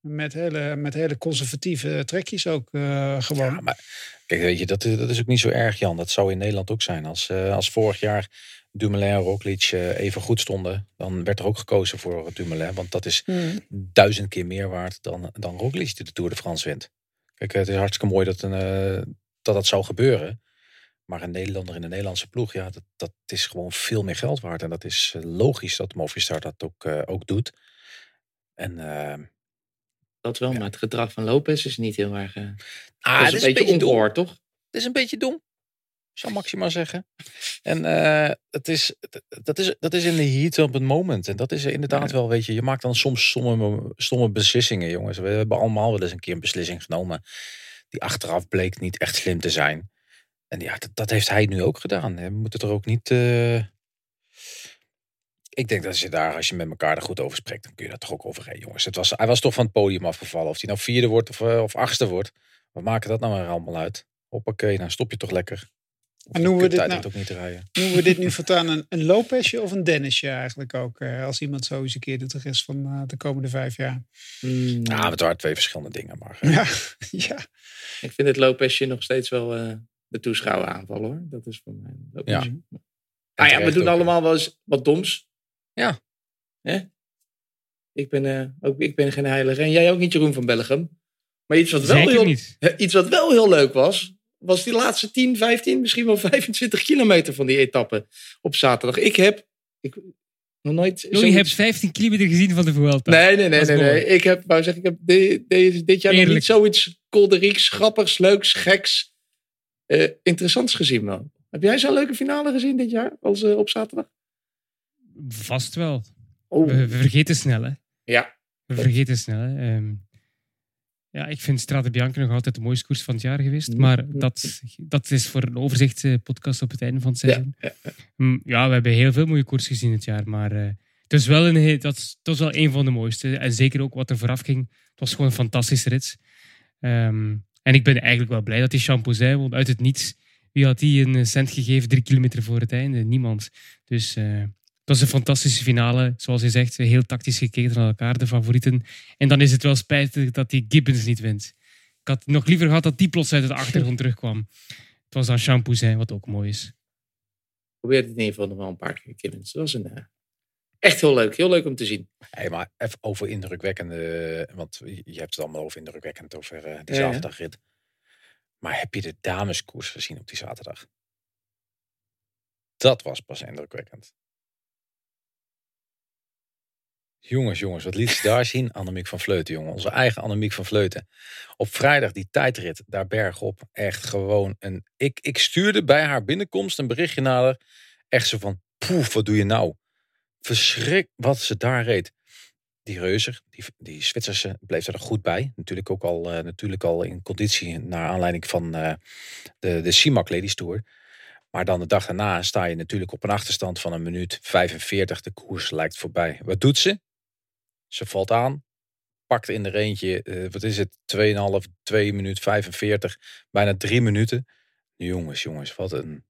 Met hele, met hele conservatieve trekjes ook eh, gewoon. Ja, maar kijk, weet je, dat, is- dat is ook niet zo erg, Jan. Dat zou in Nederland ook zijn. Als, eh, als vorig jaar Dumoulin en Roglic eh, even goed stonden, dan werd er ook gekozen voor Dumoulin. Want dat is Hmm. duizend keer meer waard dan, dan Roglic die de Tour de France wint. Kijk, het is hartstikke mooi dat, een, dat dat zou gebeuren. Maar een Nederlander in de Nederlandse ploeg, ja, dat, dat is gewoon veel meer geld waard. En dat is eh, logisch dat Movistar dat ook, eh, ook doet. En eh, Dat wel, maar het gedrag van Lopez is niet heel erg... eh ah, dat is een beetje ongehoord, toch? Het is een beetje dom. Zou Maxima zeggen. En het is, dat, is, dat is in de heat op het moment. En dat is inderdaad Ja. wel, weet je, je maakt dan soms stomme, stomme beslissingen, jongens. We hebben allemaal wel eens een keer een beslissing genomen. Die achteraf bleek niet echt slim te zijn. En ja, dat, dat heeft hij nu ook gedaan. We moeten er ook niet. eh, Ik denk dat als je daar, als je met elkaar er goed over spreekt, dan kun je daar toch ook over reden, jongens. Het was, hij was toch van het podium afgevallen. Of hij nou vierde wordt of, eh, of achtste wordt. Wat maken dat nou weer allemaal uit? Hoppakee, dan stop je toch lekker. Of En noemen we dit nou- ook niet rijden. Noemen we dit nu voortaan een, een Lopezje of een Dennisje eigenlijk ook? eh, als iemand zo eens een keer doet de rest van eh, de komende vijf jaar. Ja, het waren twee verschillende dingen. Maar Ja, ja. Ik vind het Lopezje nog steeds wel eh, de toeschouwer aanvallen, hoor. Dat is voor mij... ook Ja. Nou ja, we doen ook, allemaal wel eens wat doms. Ja. Hè? Ik ben, eh, ook, ik ben geen heilige. En jij ook niet, Jeroen van Bellegem. Maar iets wat, wel Zeker heel, niet. Iets wat wel heel leuk was, was die laatste 10, 15, misschien wel 25 kilometer van die etappe op zaterdag. Ik heb ik, nog nooit. Zoiets- hebt 15 kilometer gezien van de Vuelta. Nee, nee, nee, nee. Ik heb, wou zeggen, ik heb deze- dit jaar nog niet zoiets kolderieks, grappigs, leuks, geks, eh, interessants gezien, man. Heb jij zo'n leuke finale gezien dit jaar, als eh, op zaterdag? Vast wel. Oh, We, we vergeten snel, hè. ja. We vergeten snel, hè. Ehm, ja, ik vind Strade Bianca nog altijd de mooiste koers van het jaar geweest. Mm. Maar dat, dat is voor een overzichtspodcast op het einde van het Ja, seizoen. Mm, Ja, we hebben heel veel mooie koers gezien dit jaar. Maar eh, het, is wel een, dat, dat is wel een van de mooiste. En zeker ook wat er vooraf ging. Het was gewoon een fantastische rit. Ehm, en ik ben eigenlijk wel blij dat die shampoo zei. Want uit het niets, wie had die een cent gegeven drie kilometer voor het einde? Niemand. Dus eh, het was een fantastische finale. Zoals je zegt, heel tactisch gekeken naar elkaar, de favorieten. En dan is het wel spijtig dat die Gibbons niet wint. Ik had nog liever gehad dat die plots uit de achtergrond terugkwam. Het was dan shampoo zijn, wat ook mooi is. Probeer het in ieder geval nog wel een paar keer, Kimmins. Dat was een, eh, echt heel leuk. Heel leuk om te zien. hey, maar even over indrukwekkende. Want je je hebt het allemaal over indrukwekkend over eh, die ja. zaterdagrit. Maar heb je de dameskoers gezien op die zaterdag? Dat was pas indrukwekkend. Jongens, jongens, wat liet ze daar zien? Annemiek van Vleuten, jongen. Onze eigen Annemiek van Vleuten. Op vrijdag die tijdrit, daar bergop. Echt gewoon een... Ik, ik stuurde bij haar binnenkomst een berichtje naar haar. Echt zo van, poef, wat doe je nou? Verschrik wat ze daar reed. Die reuzer, die, die Zwitserse, bleef er goed bij. Natuurlijk ook al, eh, natuurlijk al in conditie naar aanleiding van eh, de, de CIMAC Ladies Tour. Maar dan de dag daarna sta je natuurlijk op een achterstand van een minuut 45. De koers lijkt voorbij. Wat doet ze? Ze valt aan. pakt in de eentje, eh, wat is het, 2,5, 2 minuut 45, bijna 3 minuten. Jongens, jongens, wat een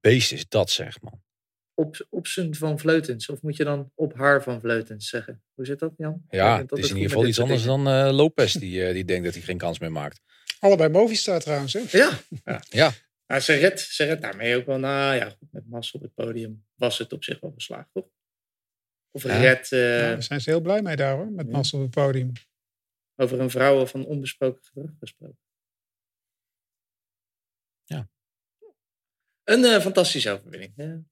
beest is dat zeg man. Op, op zijn van Vleutens. Of moet je dan op haar van Vleutens zeggen? Hoe zit dat, Jan? Ja, Dat het is in ieder geval iets anders dingen. dan eh, Lopez, die, eh, die denkt dat hij geen kans meer maakt. Allebei Movistar trouwens. Hè? Ja. Ja. Maar ze redt, ze redt daarmee ook wel. Nou ja, goed, met Mas op het podium was het op zich wel geslaagd, toch? Of Ja. red eh, Ja, daar zijn ze heel blij mee daar hoor. Met Ja. Mas op het podium. over een vrouw van onbesproken gedrag gesproken. Ja. Een eh, fantastische overwinning.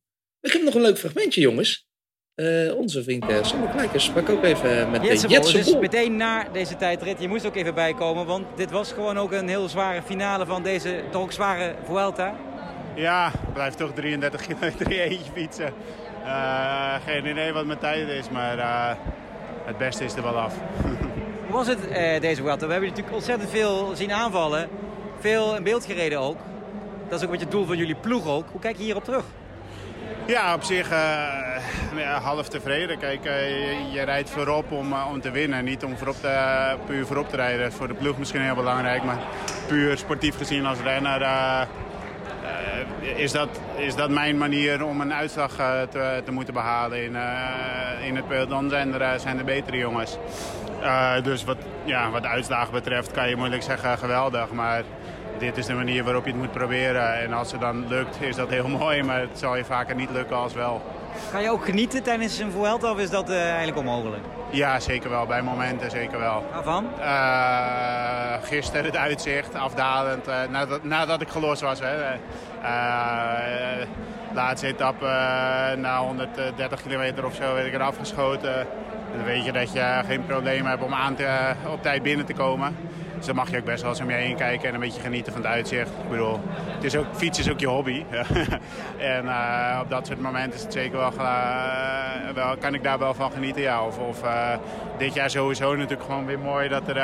Ik heb nog een leuk fragmentje, jongens. Eh, onze vriend uh, Sander Kleikers sprak ook even met de Jetse Bol, Jetse dus meteen na deze tijdrit, je moest ook even bijkomen, want dit was gewoon ook een heel zware finale van deze toch ook zware Vuelta. Ja, blijf toch 33 kilometer in je eentje fietsen. Eh, geen idee wat mijn tijd is, maar eh, het beste is er wel af. Hoe was het eh, deze Vuelta? We hebben natuurlijk ontzettend veel zien aanvallen, veel in beeld gereden ook. Dat is ook een beetje het doel van jullie ploeg ook. Hoe kijk je hierop terug? Ja, op zich eh, half tevreden. Kijk, eh, je, rijdt voorop om, eh, om te winnen, niet om voorop te, puur voorop te rijden. Voor de ploeg misschien heel belangrijk, maar puur sportief gezien als renner is, dat, is dat mijn manier om een uitslag te, te moeten behalen. In, in het peloton zijn er, zijn er betere jongens. Dus wat, ja, wat uitslagen betreft kan je moeilijk zeggen geweldig, maar dit is de manier waarop je het moet proberen. En als het dan lukt, is dat heel mooi, maar het zal je vaker niet lukken als wel. Ga je ook genieten tijdens een Vuelta of is dat eh, eigenlijk onmogelijk? Ja, zeker wel. Bij momenten zeker wel. Waarvan? Uh, gisteren het uitzicht, afdalend, uh, nadat, nadat ik gelost was. Hè. Laatste etappe na 130 kilometer of zo werd ik eraf geschoten. En dan weet je dat je geen probleem hebt om aan te, op tijd binnen te komen. Dus dan mag je ook best wel eens om je heen kijken en een beetje genieten van het uitzicht. Ik bedoel, het is ook, fietsen is ook je hobby. en uh, op dat soort momenten is het zeker wel, uh, wel, kan ik daar wel van genieten. Ja. Of, of uh, dit jaar sowieso natuurlijk gewoon weer mooi dat er,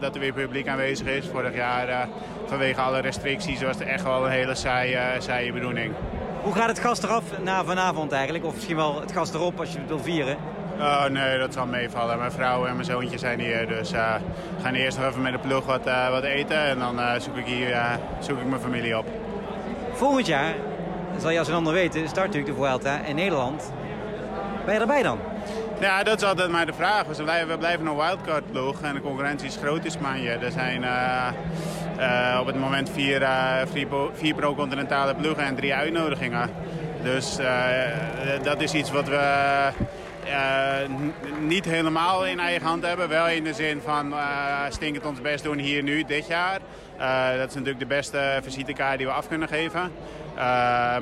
dat er weer publiek aanwezig is. Vorig jaar vanwege alle restricties was het echt wel een hele saaie, saaie bedoeling. Hoe gaat het gas eraf na vanavond eigenlijk? Of misschien wel het gas erop als je het wil vieren? Oh, nee, dat zal meevallen. Mijn vrouw en mijn zoontje zijn hier. Dus uh, we gaan eerst nog even met de ploeg wat, uh, wat eten. En dan uh, zoek ik hier zoek ik mijn familie op. Volgend jaar, zal je als een ander weten, start natuurlijk de Vuelta in Nederland. Ben je erbij dan? Ja, dat is altijd maar de vraag. We blijven, we blijven een wildcard ploeg en de concurrentie is groot in Spanje. Er zijn op het moment vier, vier, pro-continentale ploegen en drie uitnodigingen. Dus dat is iets wat we niet helemaal in eigen hand hebben. Wel in de zin van uh, stinkend ons best doen hier nu, dit jaar. Uh, dat is natuurlijk de beste visitekaart die we af kunnen geven.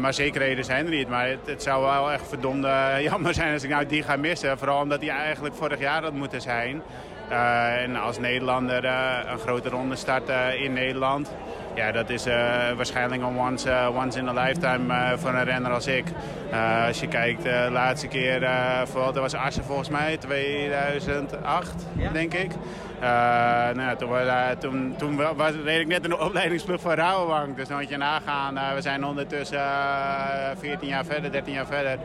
maar zekerheden zijn er niet. Maar het, het, zou wel echt verdomde jammer zijn als ik nou die ga missen. Vooral omdat die eigenlijk vorig jaar had moeten zijn. En als Nederlander een grote ronde starten in Nederland. Ja, dat is waarschijnlijk een once, once in a lifetime voor een renner als ik. als je kijkt, de laatste keer, vooral, dat was Assen volgens mij, 2008 ja. denk ik. nou, toen, toen, toen was, reed ik net in de van Rabobank. Dus dan moet je nagaan, we zijn ondertussen 14 jaar verder, 13 jaar verder.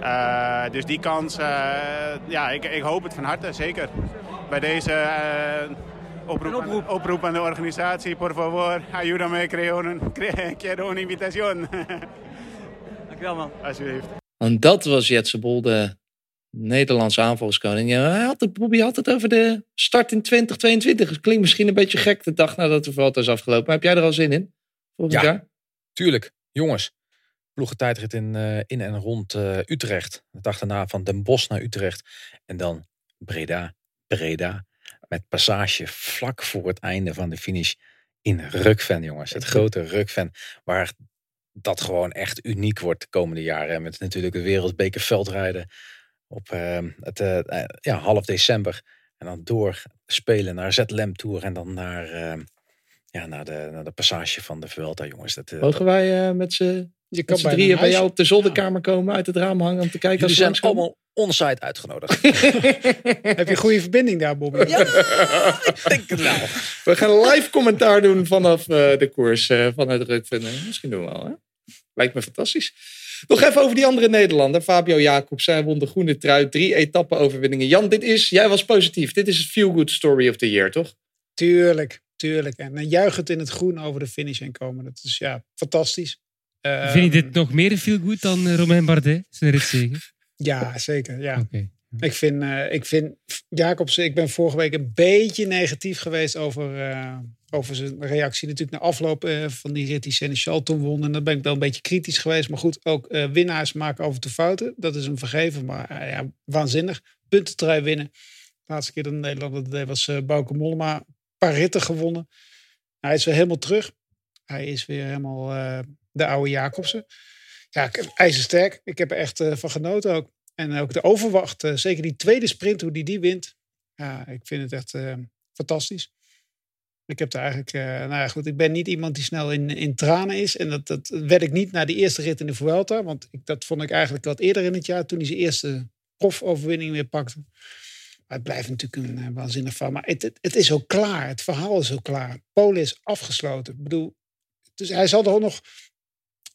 Ja. dus die kans, ja, ik, ik hoop het van harte, zeker. Bij deze oproep, oproep. Aan, oproep aan de organisatie. Por favor, ayúdame un, quiero una invitación. Dankjewel man. Alsjeblieft. En dat was Jetse Bol, de Nederlandse aanvalskoning. Ja, hij had het, Bobby had het over de start in 2022. Het klinkt misschien een beetje gek de dag nadat de Vuelta is afgelopen. Maar heb jij er al zin in? Volgend ja, jaar? tuurlijk. Jongens, ploegentijdrit in, uh, in en rond uh, Utrecht. De dag daarna van Den Bosch naar Utrecht. En dan Breda, Breda met passage vlak voor het einde van de finish in Rukven, jongens. Het grote Rukven, waar dat gewoon echt uniek wordt de komende jaren. Met natuurlijk de wereldbeker veldrijden op uh, het uh, ja, half december. En dan door spelen naar ZLM Tour en dan naar, uh, ja, naar, de, naar de passage van de Vuelta, jongens. Dat, Mogen dat... wij met z'n drieën bij jou op de zolderkamer ja. komen, uit het raam hangen om te kijken Jullie als zijn allemaal onsite uitgenodigd. Heb je een goede verbinding daar, Bobby? Ja, ik denk het wel. We gaan live commentaar doen vanaf uh, de koers uh, vanuit Rukven. Misschien doen we wel, hè? Lijkt me fantastisch. Nog even over die andere Nederlander, Fabio Jacobs. Hij won de groene trui, drie etappe-overwinningen. Jan, dit is, jij was positief. Dit is het feel-good story of the year, toch? Tuurlijk, tuurlijk. En dan juichend in het groen over de finish heen komen. Dat is ja, fantastisch. Vind je Ehm, dit nog meer feel good dan Romain Bardet, zijn ritzegen? Ja, zeker. Ja. Ik vind, eh, ik vind Jacobsen, ik ben vorige week een beetje negatief geweest over, eh, over zijn reactie natuurlijk na afloop eh, van die rit die Seneschal toen won. En dan ben ik wel een beetje kritisch geweest. Maar goed, ook winnaars maken en toe fouten. Dat is hem vergeven, maar ja, waanzinnig. Puntentrui winnen. De laatste keer dat een Nederlander dat deed was Bauke Mollema. Een paar ritten gewonnen. Hij is weer helemaal terug. Hij is weer helemaal de oude Jacobsen. Ja, ijzersterk. Ik heb er echt eh, van genoten ook. En ook de overwacht, eh, zeker die tweede sprint, hoe die die wint. Ja, ik vind het echt eh, fantastisch. Ik heb er eigenlijk, nou ja goed, ik ben niet iemand die snel in, in tranen is. En dat, dat werd ik niet na die eerste rit in de Vuelta. Want ik, dat vond ik eigenlijk wat eerder in het jaar, toen hij zijn eerste profoverwinning weer pakte. Maar het blijft natuurlijk een waanzinnig verhaal. Maar het, het, is ook klaar. Het verhaal is ook klaar. Polen is afgesloten. Ik bedoel, dus hij zal er nog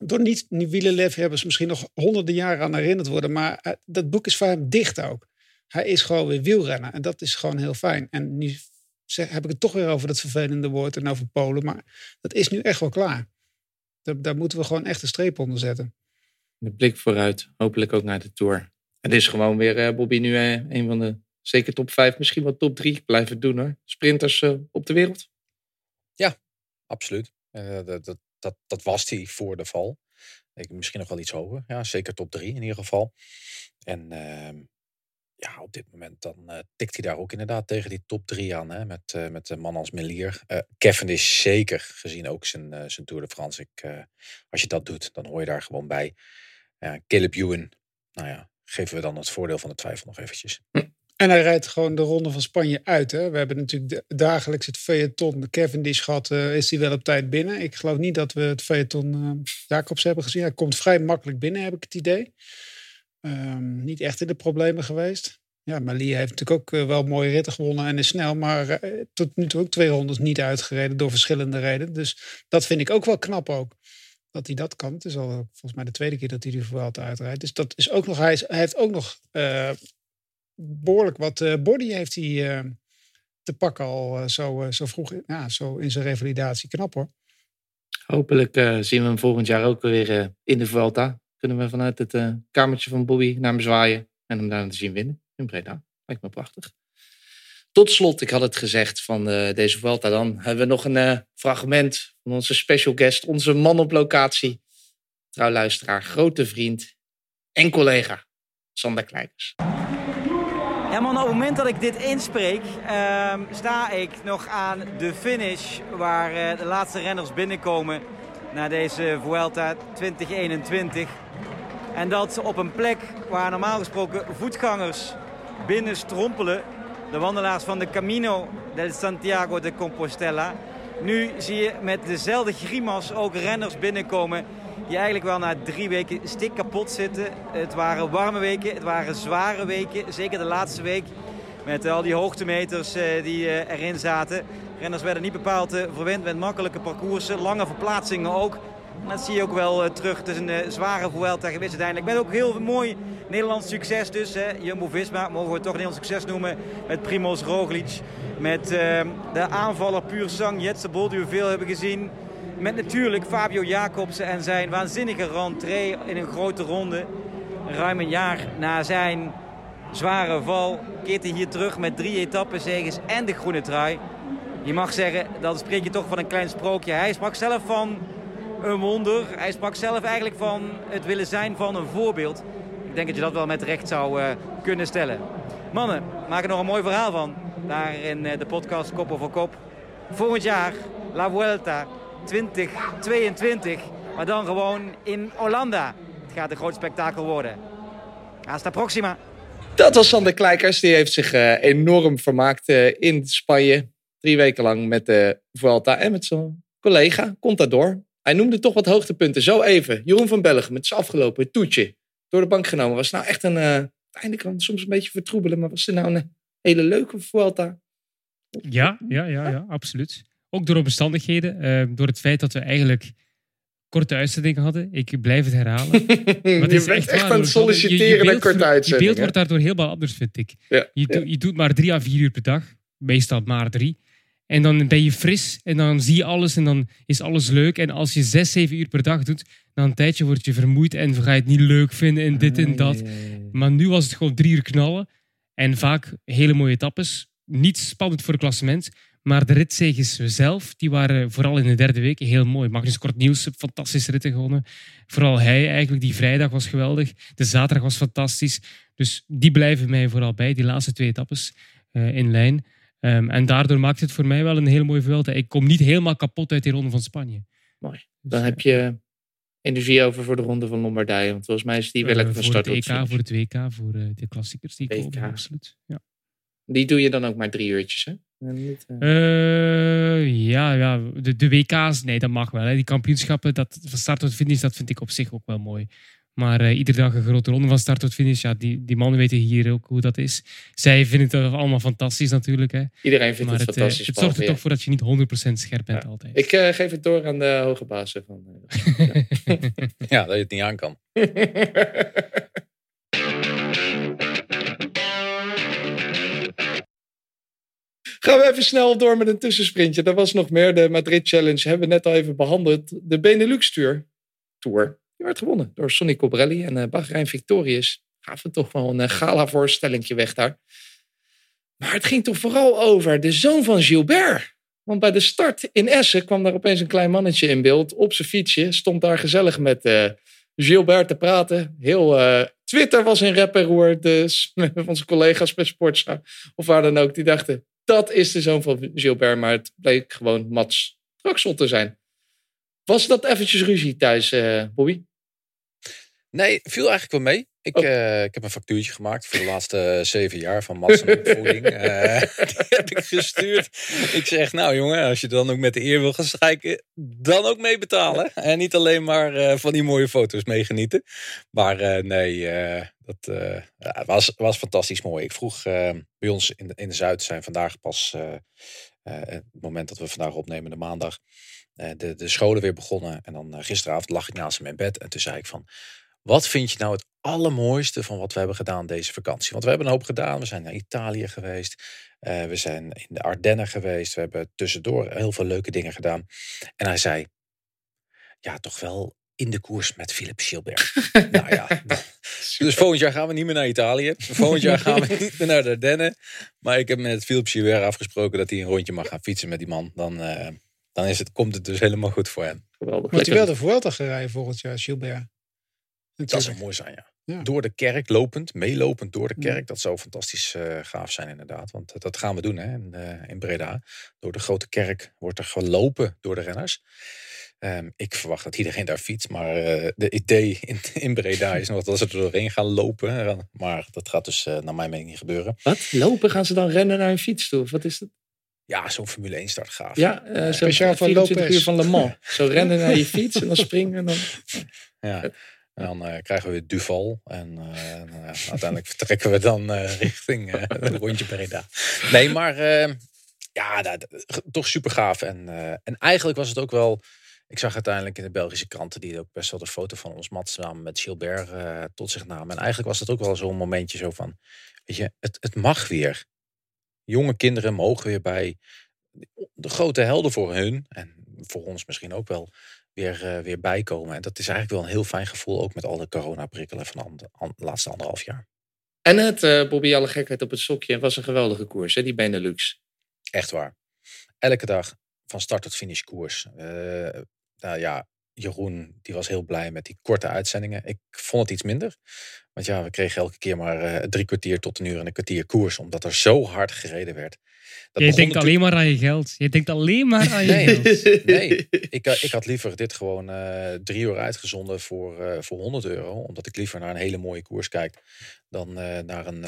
door niet wielerlef hebben ze misschien nog honderden jaren aan herinnerd worden. Maar eh, dat boek is voor hem dicht ook. Hij is gewoon weer wielrenner. En dat is gewoon heel fijn. En nu zeg, heb ik het toch weer over dat vervelende woord en over Polen. Maar dat is nu echt wel klaar. Daar, daar moeten we gewoon echt een streep onder zetten. De blik vooruit, hopelijk ook naar de Tour. Het is gewoon weer, eh, Bobby, nu eh, een van de zeker top 5, misschien wel top 3 blijven doen hoor. Sprinters op de wereld. Absoluut. Eh, dat, dat, dat, dat was hij voor de val. Ik, misschien nog wel iets hoger. Ja, zeker top 3 in ieder geval. En ehm, ja, op dit moment dan eh, tikt hij daar ook inderdaad tegen die top 3 aan. Hè, met, eh, met een man als Melier. Eh Kevin is zeker gezien ook zijn, zijn Tour de France. Ik, als je dat doet, dan hoor je daar gewoon bij. Caleb Ewan, nou ja, geven we dan het voordeel van de twijfel nog eventjes. En hij rijdt gewoon de ronde van Spanje uit. Hè? We hebben natuurlijk da- dagelijks het feuilleton. De Cavendish gehad, eh, is hij wel op tijd binnen. Ik geloof niet dat we het feuilleton eh, Jacobs hebben gezien. Hij komt vrij makkelijk binnen, heb ik het idee. Ehm, niet echt in de problemen geweest. Ja, Malia heeft natuurlijk ook eh, wel mooie ritten gewonnen en is snel. Maar eh, tot nu toe ook twee rondes niet uitgereden door verschillende redenen. Dus dat vind ik ook wel knap ook. Dat hij dat kan. Het is al eh, volgens mij de tweede keer dat hij die Vuelta uitrijdt. Dus dat is ook nog, hij, heeft ook nog eh, behoorlijk wat eh, body heeft hij eh, te pakken al eh, zo, zo vroeg. Ja, zo in zijn revalidatie. Knap hoor. Hopelijk zien we hem volgend jaar ook weer in de Vuelta. Kunnen we vanuit het kamertje van Bobby naar hem zwaaien en hem daar te zien winnen in Breda. Lijkt me prachtig. Tot slot, ik had het gezegd van deze Vuelta dan, hebben we nog een fragment van onze special guest, onze man op locatie, trouw luisteraar, grote vriend en collega, Sander Kleikers. Ja man, op het moment dat ik dit inspreek, ehm, sta ik nog aan de finish waar eh, de laatste renners binnenkomen naar deze Vuelta 2021. En dat op een plek waar normaal gesproken voetgangers binnenstrompelen. De wandelaars van de Camino del Santiago de Compostela. Nu zie je met dezelfde grimas ook renners binnenkomen die eigenlijk wel na drie weken stik kapot zitten. Het waren warme weken, het waren zware weken. Zeker de laatste week met al die hoogtemeters eh, die eh, erin zaten. Renners werden niet bepaald eh, verwend met makkelijke parcoursen, lange verplaatsingen ook. Dat zie je ook wel terug. Het is een zware Vuelta geweest uiteindelijk. Met ook heel mooi Nederlands succes dus. Jumbo-Visma mogen we toch Nederlands succes noemen. Met Primoz Roglic. Met de aanvaller puur sang Jetse Bol die we veel hebben gezien. Met natuurlijk Fabio Jacobsen en zijn waanzinnige rentree in een grote ronde. Ruim een jaar na zijn zware val keert hij hier terug met drie etappenzeges en de groene trui. Je mag zeggen, dan spreek je toch van een klein sprookje. Hij sprak zelf van een wonder. Hij sprak zelf eigenlijk van het willen zijn van een voorbeeld. Ik denk dat je dat wel met recht zou eh, kunnen stellen. Mannen, maak er nog een mooi verhaal van. Daar in eh, de podcast Kop over Kop. Volgend jaar, La Vuelta 2022. Maar dan gewoon in Hollanda. Het gaat een groot spektakel worden. Hasta próxima. Dat was Sander Kleikers. Die heeft zich eh, enorm vermaakt eh, in Spanje. Drie weken lang met de Vuelta en met zijn collega Contador. Hij noemde toch wat hoogtepunten. Zo even. Jeroen van Bellegem met zijn afgelopen toetje. Door de bank genomen. Was nou echt een... eh uiteindelijk kan het soms een beetje vertroebelen. Maar was het nou een hele leuke Vuelta? Ja, ja, ja, ja, absoluut. Ook door omstandigheden. eh, door het feit dat we eigenlijk korte uitzendingen hadden. Ik blijf het herhalen. Je is bent echt waar, aan het solliciteren naar beeld korte Je beeld wordt daardoor heel wat anders, vind ik. Ja, Je, doet- je doet maar drie à vier uur per dag. Meestal maar drie. En dan ben je fris en dan zie je alles en dan is alles leuk. En als je zes, zeven uur per dag doet, na een tijdje word je vermoeid en ga je het niet leuk vinden en dit en dat. Maar nu was het gewoon drie uur knallen. En vaak hele mooie etappes. Niet spannend voor het klassement. Maar de ritzeges zelf, die waren vooral in de derde week heel mooi. Magnus Kort Nielsen, fantastische ritten gewonnen. Vooral hij eigenlijk, die vrijdag was geweldig. De zaterdag was fantastisch. Dus die blijven mij vooral bij, die laatste twee etappes eh, in lijn. Ehm, en daardoor maakt het voor mij wel een hele mooie Vuelta. Ik kom niet helemaal kapot uit die ronde van Spanje. Mooi. Dus, Dan eh, heb je energie over voor de ronde van Lombardije. Want volgens mij is die weer eh, lekker van voor start het tot EK, voor het WK, voor eh, de klassiekers die WK. komen. Absoluut. Ja. Die doe je dan ook maar drie uurtjes, hè? Niet, eh, Eh, ja, ja de, de WK's, nee, dat mag wel. Hè. Die kampioenschappen, dat, van start tot finish, dat vind ik op zich ook wel mooi. Maar eh, iedere dag een grote ronde van start tot finish, ja, die, die mannen weten hier ook hoe dat is. Zij vinden het allemaal fantastisch natuurlijk. Hè. Iedereen vindt maar het het, fantastisch. het zorgt er toch voor dat je niet 100% scherp bent Ja. altijd. Ik eh, geef het door aan de hoge bazen. Van, eh, Ja, dat je het niet aan kan. Gaan we even snel door met een tussensprintje. Er was nog meer. De Madrid Challenge hebben we net al even behandeld. De Benelux Tour. Tour. Die werd gewonnen door Sonny Cobrelli en uh, Bahrein Victorious. Gaven toch wel een uh, gala voorstellingje weg daar. Maar het ging toch vooral over de zoon van Gilbert. Want bij de start in Essen kwam daar opeens een klein mannetje in beeld. Op zijn fietsje. Stond daar gezellig met uh, Gilbert te praten. Heel Twitter was in rep en roer. Dus onze collega's bij Sportza of waar dan ook. Die dachten, dat is de zoon van Gilbert. Maar het bleek gewoon Mats Traxel te zijn. Was dat eventjes ruzie thuis, uh, Bobby? Nee, viel eigenlijk wel mee. Ik, oh. uh, ik heb een factuurtje gemaakt voor de laatste zeven jaar van Mats en opvoeding. uh, die heb ik gestuurd. Ik zeg, nou jongen, als je dan ook met de eer wil gaan strijken, dan ook mee betalen. En niet alleen maar uh, van die mooie foto's meegenieten. Maar nee, dat ja, was, was fantastisch mooi. Ik vroeg bij ons in de, in de Zuid zijn vandaag pas, het moment dat we vandaag opnemen, de maandag, de, de scholen weer begonnen. En dan gisteravond lag ik naast hem in bed en toen zei ik van... Wat vind je nou het allermooiste van wat we hebben gedaan deze vakantie? Want we hebben een hoop gedaan. We zijn naar Italië geweest. Uh, we zijn in de Ardennen geweest. We hebben tussendoor heel veel leuke dingen gedaan. En hij zei, ja, toch wel in de koers met Philip Gilbert. nou ja, dus volgend jaar gaan we niet meer naar Italië. Volgend jaar gaan we niet meer naar de Ardennen. Maar ik heb met Philip Gilbert afgesproken dat hij een rondje mag gaan fietsen met die man. Dan, uh, dan is het, komt het dus helemaal goed voor hem. Geweldig. Moet hij wel de Vuelta gaan rijden volgend jaar, Gilbert? Dat zou mooi zijn, ja. ja. Door de kerk lopend, meelopend door de kerk. Ja. Dat zou fantastisch uh, gaaf zijn, inderdaad. Want dat gaan we doen hè, in, uh, in Breda. Door de grote kerk wordt er gelopen door de renners. Um, ik verwacht dat iedereen daar fietst. Maar uh, de idee in, in, Breda is nog dat ze er doorheen gaan lopen. Maar dat gaat dus naar mijn mening niet gebeuren. Wat? Lopen? Gaan ze dan rennen naar een fiets toe? Wat is dat? Ja, zo'n Formule 1 start gaaf. Ja, uh, speciaal van lopen uur van Le Mans. Zo rennen naar je fiets en dan springen. En dan... Ja. En dan uh, krijgen we Duval. En uh, uh, uiteindelijk vertrekken we dan richting een rondje Breda. Nee, maar ja, dat, toch super gaaf. En, en eigenlijk was het ook wel... Ik zag uiteindelijk in de Belgische kranten... die ook best wel de foto van ons mat samen met Gilbert tot zich namen. En eigenlijk was het ook wel zo'n momentje zo van... Weet je, het, het mag weer. Jonge kinderen mogen weer bij de grote helden voor hun. En voor ons misschien ook wel weer, uh, weer bijkomen. En dat is eigenlijk wel een heel fijn gevoel, ook met al de coronaprikkelen van de an, laatste anderhalf jaar. En het, uh, Bobby, alle gekheid op het sokje, was een geweldige koers, hè, die Benelux. Echt waar. Elke dag van start tot finish koers. Uh, nou ja, Jeroen die was heel blij met die korte uitzendingen. Ik vond het iets minder. Want ja, we kregen elke keer maar drie kwartier tot een uur en een kwartier koers. Omdat er zo hard gereden werd. Dat je denkt alleen maar aan je geld. Je denkt alleen maar aan je nee, geld. Nee, ik, ik had liever dit gewoon uh, drie uur uitgezonden voor, uh, voor 100 euro. Omdat ik liever naar een hele mooie koers kijk dan uh, naar een...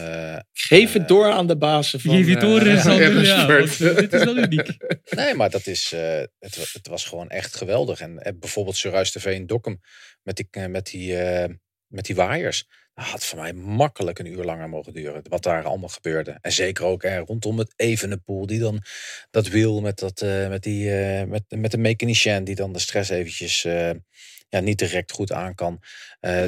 Geef het door aan de bazen van... Geef het door, is al, ja, dit is wel uniek. Nee, maar dat is, het, het, was gewoon echt geweldig. En bijvoorbeeld Surruis TV in Dokkum met die... met die met die waaiers. Had voor mij makkelijk een uur langer mogen duren. Wat daar allemaal gebeurde. En zeker ook hè, rondom het Evenepoel. Die dan dat wiel met, dat, uh, met, die, uh, met, met de mechanicien. Die dan de stress eventjes ja, niet direct goed aan kan.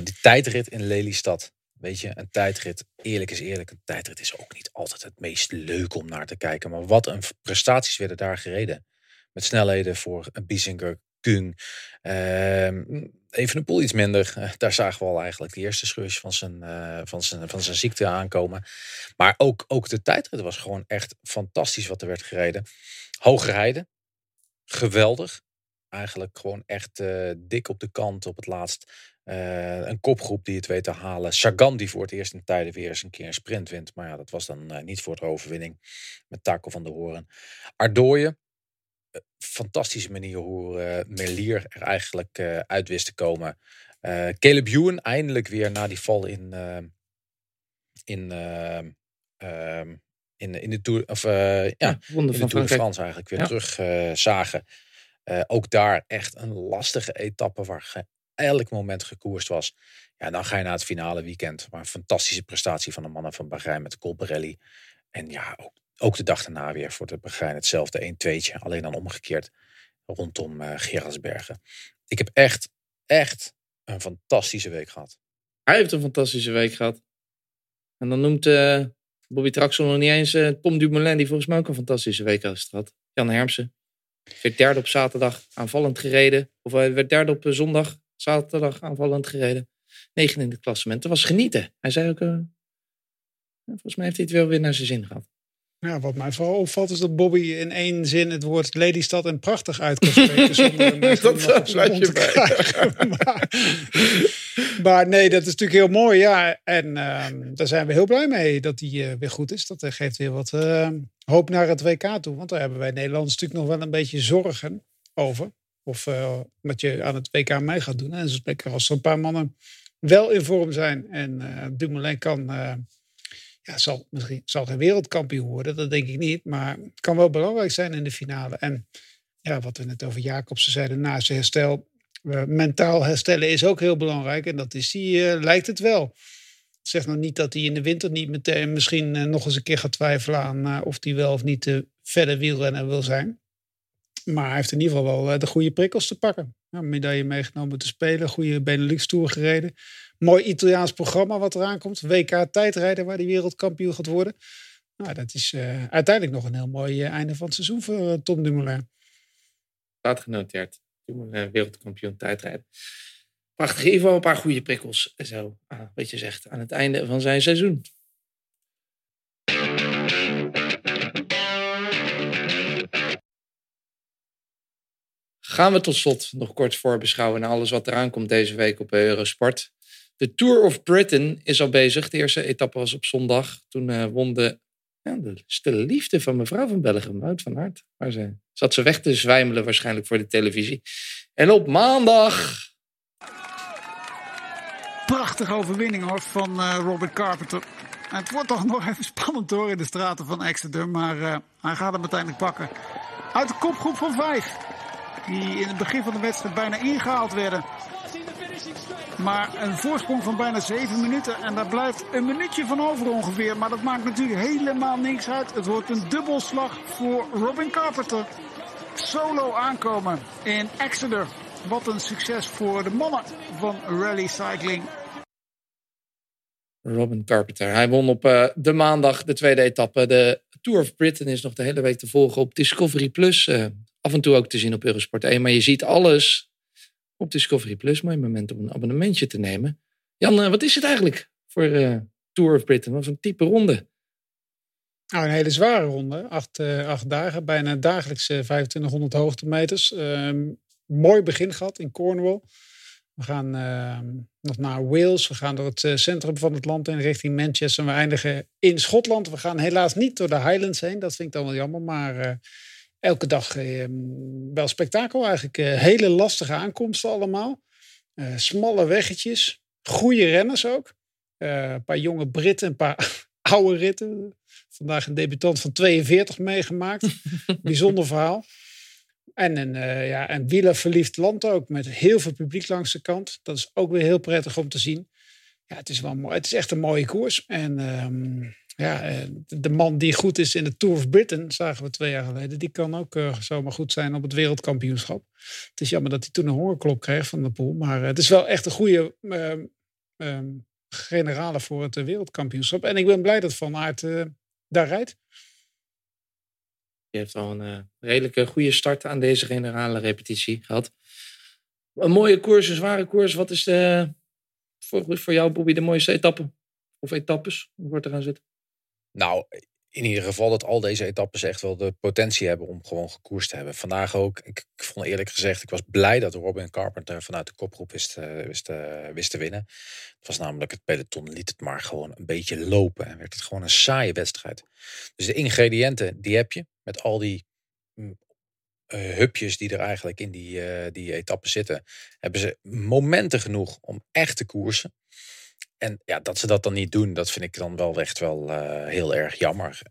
die tijdrit in Lelystad. Weet je, een tijdrit, eerlijk is eerlijk, een tijdrit is ook niet altijd het meest leuk om naar te kijken. Maar wat een prestaties werden daar gereden. Met snelheden voor een Biesinger, Kung. Uh, even een poel iets minder. Uh, daar zagen we al eigenlijk de eerste scheurtje van zijn, uh, van zijn, van zijn ziekte aankomen. Maar ook, ook de tijdrit was gewoon echt fantastisch wat er werd gereden. Hoog rijden. Geweldig. Eigenlijk gewoon echt uh, dik op de kant op het laatst. een kopgroep die het weet te halen. Sagan die voor het eerst in tijden weer eens een keer een sprint wint. Maar ja, dat was dan niet voor de overwinning. Met Taco van de Horen. Ardooien fantastische manier hoe uh, Melier er eigenlijk uh, uit wist te komen. Uh, Caleb Ewan eindelijk weer na die val in, in, um, in, in de Tour, of ja, ja in de Tour de France eigenlijk weer ja. terug zagen. ook daar echt een lastige etappe waar elk moment gekoerst was. Ja, dan ga je naar het finale weekend. Maar een fantastische prestatie van de mannen van Bahrein met Colbrelli. En ja, ook ook de dag daarna weer voor de Begijn hetzelfde 1-2'tje. Alleen dan omgekeerd rondom uh, Gerardsbergen. Ik heb echt, echt een fantastische week gehad. Hij heeft een fantastische week gehad. En dan noemt uh, Bobby Traxel nog niet eens uh, Tom Dumoulin, die volgens mij ook een fantastische week heeft gehad. Jan Hermsen. Werd derde op zaterdag aanvallend gereden. Of hij werd derde op zondag, zaterdag aanvallend gereden. Negen in het klassement. Dat was genieten. Hij zei ook, volgens mij heeft hij het wel weer naar zijn zin gehad. Ja, wat mij vooral opvalt is dat Bobby in één zin het woord Lelystad en prachtig uit kan spreken. zonder, dat zat je bij. maar, maar, nee, dat is natuurlijk heel mooi. Ja, en uh, daar zijn we heel blij mee dat hij uh, weer goed is. Dat geeft weer wat uh, hoop naar het WK toe. Want daar hebben wij Nederlanders natuurlijk nog wel een beetje zorgen over. Of wat je aan het WK mee gaat doen. En zo lekker als er een paar mannen wel in vorm zijn. En Dumoulin kan ja, zal, misschien zal geen wereldkampioen worden, dat denk ik niet. Maar het kan wel belangrijk zijn in de finale. En ja, wat we net over Jacobsen zeiden, naast herstel, uh, mentaal herstellen is ook heel belangrijk. En dat is die, uh, lijkt het wel. Zeg nog niet dat hij in de winter niet meteen misschien uh, nog eens een keer gaat twijfelen aan of hij wel of niet de verder wielrenner wil zijn. Maar hij heeft in ieder geval wel de goede prikkels te pakken. Ja, medaille meegenomen te spelen, goede Benelux Tour gereden mooi Italiaans programma wat eraan komt. WK tijdrijden waar die wereldkampioen gaat worden. Nou, dat is uh, uiteindelijk nog een heel mooi uh, einde van het seizoen voor uh, Tom Dumoulin. Staat genoteerd. Dumoulin wereldkampioen tijdrijden. Prachtig. In ieder geval een paar goede prikkels. Zo, ah, wat je zegt, aan het einde van zijn seizoen. Gaan we tot slot nog kort voorbeschouwen naar alles wat eraan komt deze week op Eurosport. De Tour of Britain is al bezig. De eerste etappe was op zondag. Toen uh, won de, ja, de stille liefde van mevrouw van Belgium, Wout van Aert. Maar ze zat ze weg te zwijmelen waarschijnlijk voor de televisie. En op maandag... Prachtige overwinning hoor van uh, Robert Carpenter. het wordt toch nog even spannend hoor in de straten van Exeter. Maar uh, hij gaat hem uiteindelijk pakken. Uit de kopgroep van vijf. Die in het begin van de wedstrijd bijna ingehaald werden. Maar een voorsprong van bijna 7 minuten. En daar blijft een minuutje van over ongeveer. Maar dat maakt natuurlijk helemaal niks uit. Het wordt een dubbelslag voor Robin Carpenter. Solo aankomen in Exeter. Wat een succes voor de mannen van Rally Cycling. Robin Carpenter. Hij won op uh, de maandag de tweede etappe. De Tour of Britain is nog de hele week te volgen op Discovery Plus. Uh, af en toe ook te zien op Eurosport 1. Maar je ziet alles op Discovery Plus. Mooi moment om een abonnementje te nemen. Jan, uh, wat is het eigenlijk voor uh, Tour of Britain? Wat een type ronde? Nou, een hele zware ronde. Acht, uh, acht dagen, bijna dagelijks 2500 hoogtemeters. Ehm, mooi begin gehad in Cornwall. We gaan ehm, nog naar Wales. We gaan door het centrum van het land in richting Manchester. We eindigen in Schotland. We gaan helaas niet door de Highlands heen. Dat vind ik dan wel jammer. Maar elke dag eh, wel spektakel eigenlijk. Eh, hele lastige aankomsten allemaal. Uh, smalle weggetjes. Goede renners ook. een paar jonge Britten, een paar oude ritten. Vandaag een debutant van 42 meegemaakt. Bijzonder verhaal. En een, uh, ja, een wielerverliefd land ook, met heel veel publiek langs de kant. Dat is ook weer heel prettig om te zien. ja, het is wel mooi. Het is echt een mooie koers. En ehm, ja, eh, de man die goed is in de Tour of Britain, zagen we twee jaar geleden, die kan ook uh, zomaar goed zijn op het wereldkampioenschap. Het is jammer dat hij toen een hongerklop kreeg van de pool. Maar het is wel echt een goede uh, generale voor het wereldkampioenschap. En ik ben blij dat Van Aert daar rijdt. Je heeft al een redelijke goede start aan deze generale repetitie gehad. Een mooie koers, een zware koers. Wat is voor, voor jou, Bobby, de mooiste etappe? Of etappes? Hoe wordt er gaan zitten? Nou, in ieder geval dat al deze etappes echt wel de potentie hebben om gewoon gekoerst te hebben. Vandaag ook, ik, vond eerlijk gezegd, ik was blij dat Robin Carpenter vanuit de kopgroep wist, uh, wist, uh, wist te winnen. Het was namelijk het peloton liet het maar gewoon een beetje lopen en werd het gewoon een saaie wedstrijd. Dus de ingrediënten, die heb je met al die uh, hupjes die er eigenlijk in die, uh, die etappe zitten, hebben ze momenten genoeg om echt te koersen. En ja, dat ze dat dan niet doen, dat vind ik dan wel echt wel uh, heel erg jammer.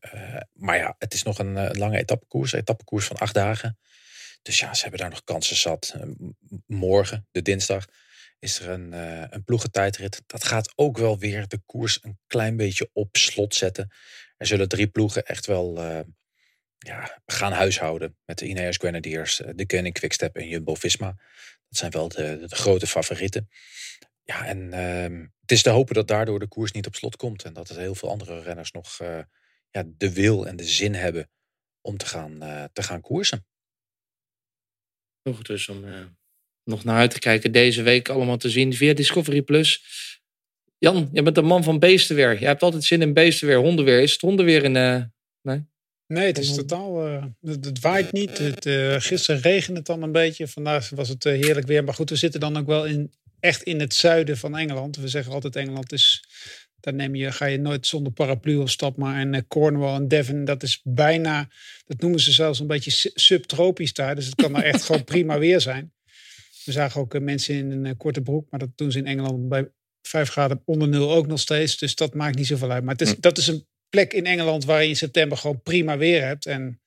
maar ja, het is nog een, een lange etappekoers, een etappekoers van acht dagen. Dus ja, ze hebben daar nog kansen zat. morgen, de dinsdag, is er een, een ploegentijdrit. Dat gaat ook wel weer de koers een klein beetje op slot zetten. Er zullen drie ploegen echt wel ja, gaan huishouden met de Ineos Grenadiers, eh, de Koning Quickstep en Jumbo-Visma. Dat zijn wel de, de, grote favorieten. Ja, en uh, het is te hopen dat daardoor de koers niet op slot komt. En dat er heel veel andere renners nog uh, ja, de wil en de zin hebben om te gaan, uh, te gaan koersen. Nog dus om nog naar uit te kijken deze week allemaal te zien via Discovery Plus. Jan, je bent een man van beestenweer. Je hebt altijd zin in beestenweer, hondenweer. Is het hondenweer in... nee? Nee, het is totaal. Uh, het, het, waait niet. Het, uh, gisteren regende het dan een beetje. Vandaag was het uh, heerlijk weer. Maar goed, we zitten dan ook wel in, echt in het zuiden van Engeland. We zeggen altijd: Engeland is. Daar neem je, ga je nooit zonder paraplu op stap. Maar en Cornwall en Devon, dat is bijna. Dat noemen ze zelfs een beetje subtropisch daar. Dus het kan er echt gewoon prima weer zijn. We zagen ook mensen in een korte broek. Maar dat doen ze in Engeland bij 5 graden onder nul ook nog steeds. Dus dat maakt niet zoveel uit. Maar het is, hm. dat is een plek in Engeland waar je in september gewoon prima weer hebt. En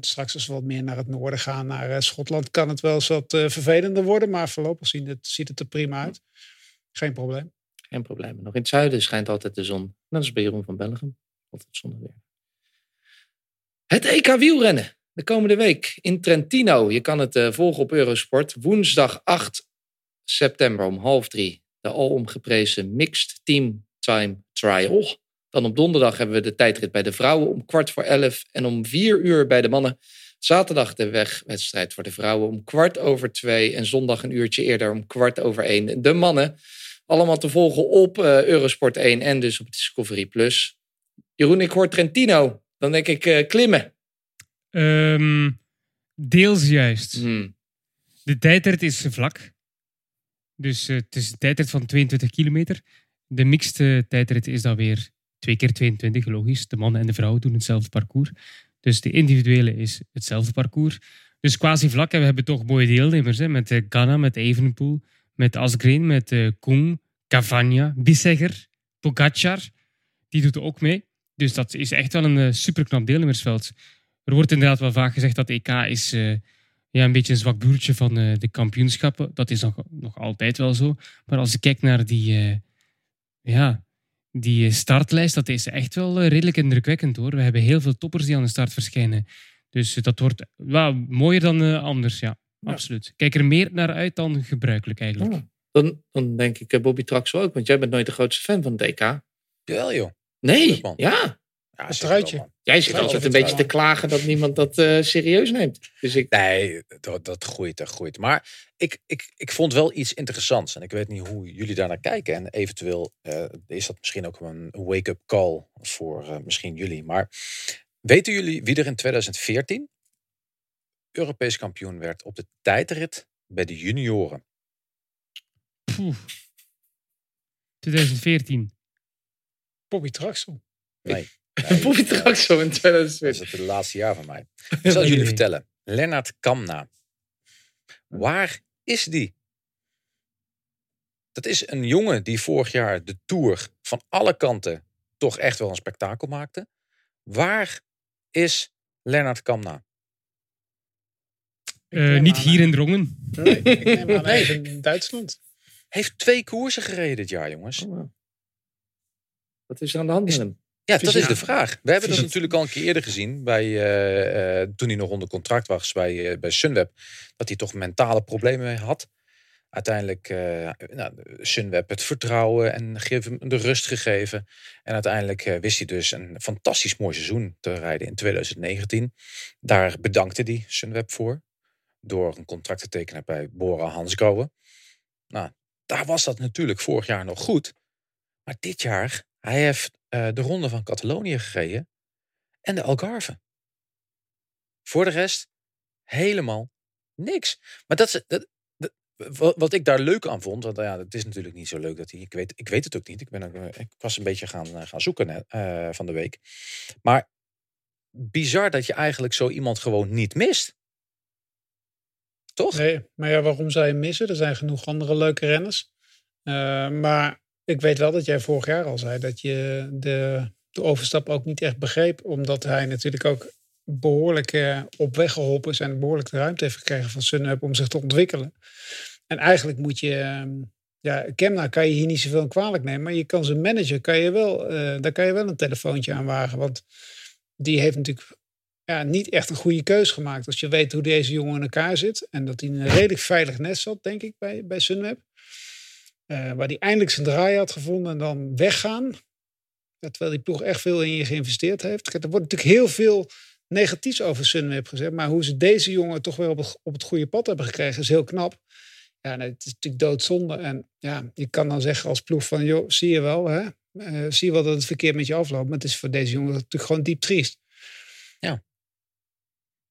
straks als we wat meer naar het noorden gaan, naar uh, Schotland, kan het wel eens wat uh, vervelender worden. Maar voorlopig ziet het, ziet het er prima uit. Geen probleem. Geen probleem. Nog in het zuiden schijnt altijd de zon. Dat is bij Jeroen van Belgium. Altijd zonneweer. Het EK wielrennen. De komende week in Trentino. Je kan het uh, volgen op Eurosport. Woensdag 8 september om half drie. De alomgeprezen Mixed Team Time Trial. Dan op donderdag hebben we de tijdrit bij de vrouwen om kwart voor elf. En om vier uur bij de mannen. Zaterdag de wegwedstrijd voor de vrouwen om kwart over twee. En zondag een uurtje eerder om kwart over één. De mannen allemaal te volgen op uh, Eurosport 1 en dus op Discovery Plus. Jeroen, ik hoor Trentino. Dan denk ik uh, klimmen. Um, deels juist. Hmm. De tijdrit is vlak. Dus uh, het is een tijdrit van 22 kilometer. De mixte tijdrit is dan weer twee keer 22, logisch. De mannen en de vrouwen doen hetzelfde parcours. Dus de individuele is hetzelfde parcours. Dus quasi vlak. We hebben toch mooie deelnemers. Hè, met uh, Ghana, met Evenepoel, met Asgreen, met uh, Koen, Cavagna, Bissegger, Pogacar. Die doet ook mee. Dus dat is echt wel een uh, superknap deelnemersveld. Er wordt inderdaad wel vaak gezegd dat EK is ja, een beetje een zwak broertje van de kampioenschappen. Dat is nog, nog altijd wel zo. Maar als je kijkt naar die, ja, die startlijst, dat is echt wel eh, redelijk indrukwekkend hoor. We hebben heel veel toppers die aan de start verschijnen. Dus eh, dat wordt wel mooier dan anders, ja. ja. Absoluut. Kijk er meer naar uit dan gebruikelijk eigenlijk. Ja. Dan, dan denk ik Bobby Traxel ook, want jij bent nooit de grootste fan van het DK. Jawel joh. Nee, ja. Ja, het truitje. Jij zit altijd een beetje te klagen dat niemand dat uh, serieus neemt. Dus ik... Nee, dat, dat groeit, dat groeit. Maar ik, ik, ik vond wel iets interessants. En ik weet niet hoe jullie daar naar kijken. En eventueel uh, is dat misschien ook een wake-up call voor uh, misschien jullie. Maar weten jullie wie er in 2014 Europees kampioen werd op de tijdrit bij de junioren? Poeh. 2014. Bobby Traxel. Nee. Bobby Traxel in 2014. Dat is het laatste jaar van mij. Ik zal jullie vertellen. Lennart Kamna. Waar is die? Dat is een jongen die vorig jaar de Tour van alle kanten toch echt wel een spektakel maakte. Waar is Lennart Kamna? Uh, niet hier in Drongen. Nee, ik neem aan nee. in Duitsland. Heeft twee koersen gereden dit jaar, jongens. Oh, wow. Wat is er aan de hand met Is- hem? Ja, dat is de vraag. We hebben dat natuurlijk al een keer eerder gezien. Bij, eh, eh, toen hij nog onder contract was bij, eh, bij Sunweb. Dat hij toch mentale problemen had. Uiteindelijk nou, Sunweb het vertrouwen en geef hem de rust gegeven. En uiteindelijk wist hij dus een fantastisch mooi seizoen te rijden in 2019. Daar bedankte hij Sunweb voor. Door een contract te tekenen bij Bora Hansgrohe. Nou, daar was dat natuurlijk vorig jaar nog goed. Maar dit jaar, hij heeft eh, de ronde van Catalonië gereden. En de Algarve. Voor de rest, helemaal niks. Maar dat dat, wat, ik daar leuk aan vond, want ja, het is natuurlijk niet zo leuk dat hij, ik weet, ik weet het ook niet. Ik, ben eh, ik was een beetje gaan, eh, gaan zoeken van de week. Maar bizar dat je eigenlijk zo iemand gewoon niet mist. Toch? Nee, maar ja, waarom zou je missen? Er zijn genoeg andere leuke renners. Maar ik weet wel dat jij vorig jaar al zei dat je de, de overstap ook niet echt begreep. Omdat hij natuurlijk ook behoorlijk eh, op weg geholpen is en behoorlijk de ruimte heeft gekregen van Sunweb om zich te ontwikkelen. En eigenlijk moet je, ehm, ja, Kemna kan je hier niet zoveel kwalijk nemen, maar je kan zijn manager, kan je wel, eh, daar kan je wel een telefoontje aan wagen. Want die heeft natuurlijk ja, niet echt een goede keus gemaakt. Als je weet hoe deze jongen in elkaar zit. En dat hij in een redelijk veilig nest zat, denk ik, bij, bij Sunweb. Eh, waar hij eindelijk zijn draai had gevonden en dan weggaan. Ja, terwijl die ploeg echt veel in je geïnvesteerd heeft. Kijk, er wordt natuurlijk heel veel negatiefs over Sunweb gezegd. Maar hoe ze deze jongen toch wel op het, op het goede pad hebben gekregen, is heel knap. Ja, het is natuurlijk doodzonde. En ja, je kan dan zeggen als ploeg van, joh, zie je wel, hè? Eh, zie je wel dat het verkeerd met je afloopt. Maar het is voor deze jongen natuurlijk gewoon diep triest.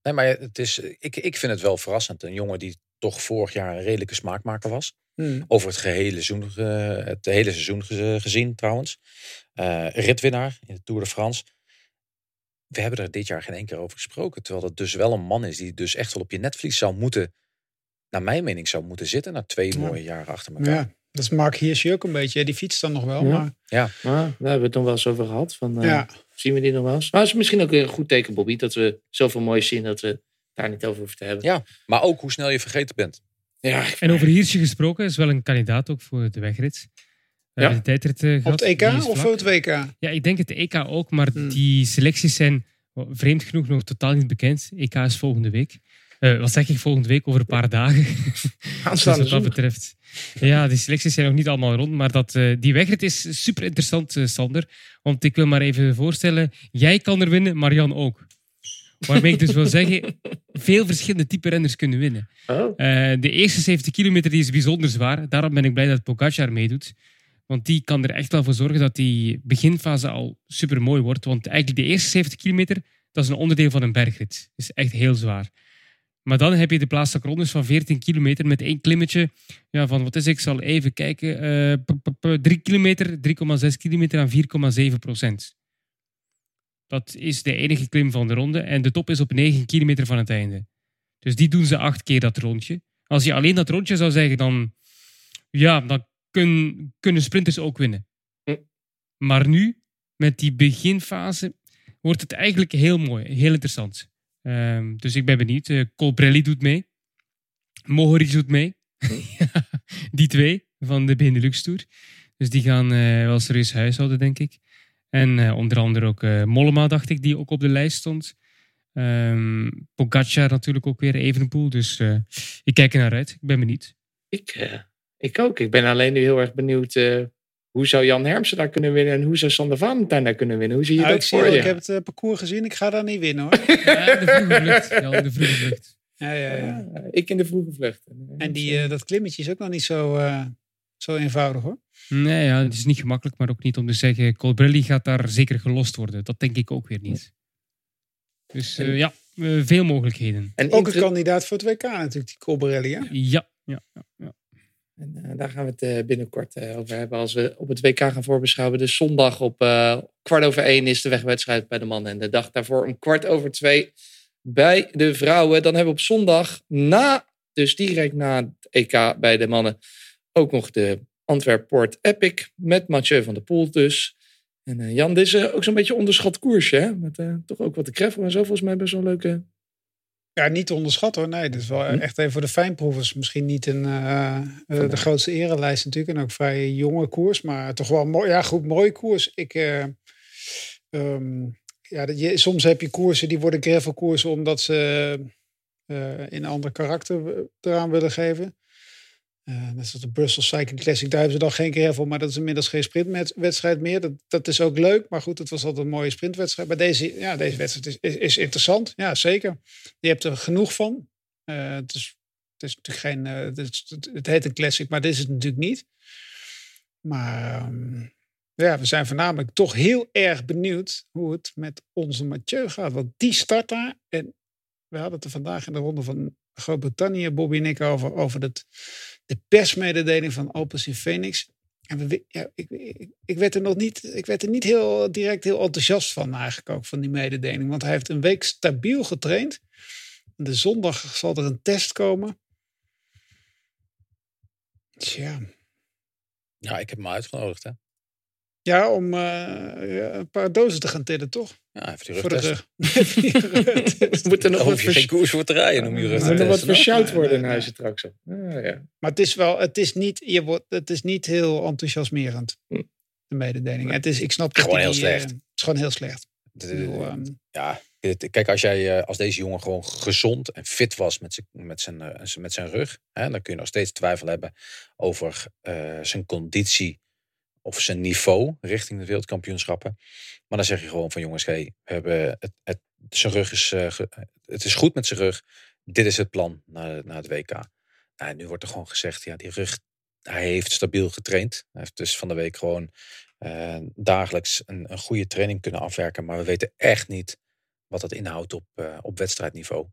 Nee, maar het is, ik, ik vind het wel verrassend. Een jongen die toch vorig jaar een redelijke smaakmaker was. Hmm. Over het gehele seizoen, eh, het hele seizoen gez- gezien trouwens. Eh, ritwinnaar in de Tour de France. We hebben er dit jaar geen één keer over gesproken. Terwijl dat dus wel een man is die dus echt wel op je netvlies zou moeten, naar mijn mening, zou moeten zitten. Na twee Ja. mooie jaren achter elkaar. Ja, dat is Mark Hirschi ook een beetje. Die fietst dan nog wel. Ja. Maar Maar daar hebben we het nog wel eens over gehad. Van, eh, ja, Zien we die nog wel eens? Maar het is misschien ook een goed teken, Bobby, dat we zoveel moois zien dat we daar niet over hoeven te hebben. Ja. Maar ook hoe snel je vergeten bent. Ja, En over Hirsje gesproken, is wel een kandidaat ook voor de wegrit. We Ja. de tijdrit eh, op het EK of voor het WK? Ja, ik denk het EK ook, maar Hmm. die selecties zijn vreemd genoeg nog totaal niet bekend. EK is volgende week. Eh, wat zeg ik volgende week? Over een paar dagen. Dus aanstaande wat dat betreft. Ja, die selecties zijn nog niet allemaal rond. Maar dat, eh, die wegrit is super interessant, eh, Sander. Want ik wil maar even voorstellen. Jij kan er winnen, maar Jan ook. Waarmee ik dus wil zeggen, veel verschillende type renners kunnen winnen. Oh, Eh, de eerste 70 kilometer die is bijzonder zwaar. Daarom ben ik blij dat Pogacar meedoet. Want die kan er echt wel voor zorgen dat die beginfase al super mooi wordt. Want eigenlijk de eerste 70 kilometer, dat is een onderdeel van een bergrit. Dat is echt heel zwaar. Maar dan heb je de plaatselijke rondes van 14 kilometer met één klimmetje ja, van, wat is ik zal even kijken, eh, p- p- 3 kilometer, 3,6 kilometer aan 4,7 procent. Dat is de enige klim van de ronde. En de top is op 9 kilometer van het einde. Dus die doen ze acht keer dat rondje. Als je alleen dat rondje zou zeggen, dan, ja, dan kun- kunnen sprinters ook winnen. Maar nu, met die beginfase, wordt het eigenlijk heel mooi, heel interessant. Ehm, dus ik ben benieuwd. Uh, Colbrelli doet mee. Mohoric doet mee. Die twee van de Benelux Tour. Dus die gaan eh, wel serieus huishouden, denk ik. En eh, onder andere ook eh, Mollema, dacht ik, die ook op de lijst stond. Ehm Pogacar natuurlijk ook weer Evenepoel. Dus eh, ik kijk er naar uit. Ik ben benieuwd. ik, eh, ik ook. Ik ben alleen nu heel erg benieuwd. eh, hoe zou Jan Hermsen daar kunnen winnen en hoe zou Sander Valentijn daar kunnen winnen? Hoe zie je ik, dat voor je? ik heb het parcours gezien. Ik ga daar niet winnen hoor. Ja, de vroege vlucht. Ja, de vroege vlucht. ja, ja, ja. Ja, ik in de vroege vlucht. En die, eh, dat klimmetje is ook nog niet zo, eh, zo eenvoudig hoor. Nee, ja, het is niet gemakkelijk, maar ook niet om te zeggen... Colbrelli gaat daar zeker gelost worden. Dat denk ik ook weer niet. Dus eh, ja, eh, veel mogelijkheden. En Ook een kandidaat voor het WK natuurlijk, die Colbrelli. Hè? Ja, ja, ja, ja. En, eh, daar gaan we het eh, binnenkort eh, over hebben als we op het WK gaan voorbeschouwen. Dus zondag op eh, kwart over één is de wegwedstrijd bij de mannen. En de dag daarvoor om kwart over twee bij de vrouwen. Dan hebben we op zondag na, dus direct na het EK bij de mannen, ook nog de Antwerp Port Epic met Mathieu van der Poel dus. En eh, Jan, dit is ook zo'n beetje onderschat koersje. Hè? Met eh, toch ook wat de Kreffel en zo. Volgens mij best wel een leuke, Ja, niet te onderschatten hoor. Nee, dat is wel Hm. echt even voor de fijnproevers. Misschien niet een, eh, de grootste erelijst natuurlijk. En ook vrij jonge koers. Maar toch wel mooi. Ja, goed, mooie koers. Ik, eh, ehm, ja, je, soms heb je koersen die worden gravelkoersen omdat ze in een ander karakter eraan willen geven. Eh net zoals de Brussels Cycling Classic. Daar hebben ze dan geen gravel, maar dat is inmiddels geen sprintwedstrijd meer. Dat, dat is ook leuk, maar goed, het was altijd een mooie sprintwedstrijd. Maar deze, ja, deze wedstrijd is, is, interessant. Ja, zeker. Je hebt er genoeg van. Eh, het, is, het is geen. eh, het, het heet een classic, maar dit is het natuurlijk niet. Maar ehm, ja, we zijn voornamelijk toch heel erg benieuwd hoe het met onze Mathieu gaat. Want die start daar. En we hadden het er vandaag in de ronde van Groot-Brittannië, Bobby en ik, over, over het, de persmededeling van Opus in Phoenix. En we, we- ja, ik, ik, ik werd er nog niet, ik werd er niet heel direct heel enthousiast van eigenlijk ook, van die mededeling. Want hij heeft een week stabiel getraind. De zondag zal er een test komen. Tja. Ja, ik heb hem uitgenodigd, hè. Ja, om eh, een paar dozen te gaan tillen, toch? Ja, even die Voor de rugtest. rug. Moet er nog wat je geen koers voor te rijden om je rug te er wat testen. hoor. versjouwd worden in nee. huizen straks. ja. Maar het is wel, het is niet, je wordt, het is niet heel enthousiasmerend. Hm. De mededeling. Het is, ik snap dat Gewoon die, heel slecht. eh, het is gewoon heel slecht. De- Ik bedoel, ehm, ja, kijk, als, jij, eh, als deze jongen gewoon gezond en fit was met zijn, met zijn, eh, met zijn rug, hè, dan kun je nog steeds twijfel hebben over eh, zijn conditie of zijn niveau richting de wereldkampioenschappen. Maar dan zeg je gewoon van jongens, hey, we hebben het, het, zijn rug is, eh, het is goed met zijn rug. Dit is het plan naar, naar het WK. Nou, nu wordt er gewoon gezegd, ja, die rug, hij heeft stabiel getraind. Hij heeft dus van de week gewoon eh, dagelijks een, een goede training kunnen afwerken. Maar we weten echt niet wat dat inhoudt op, eh, op wedstrijdniveau.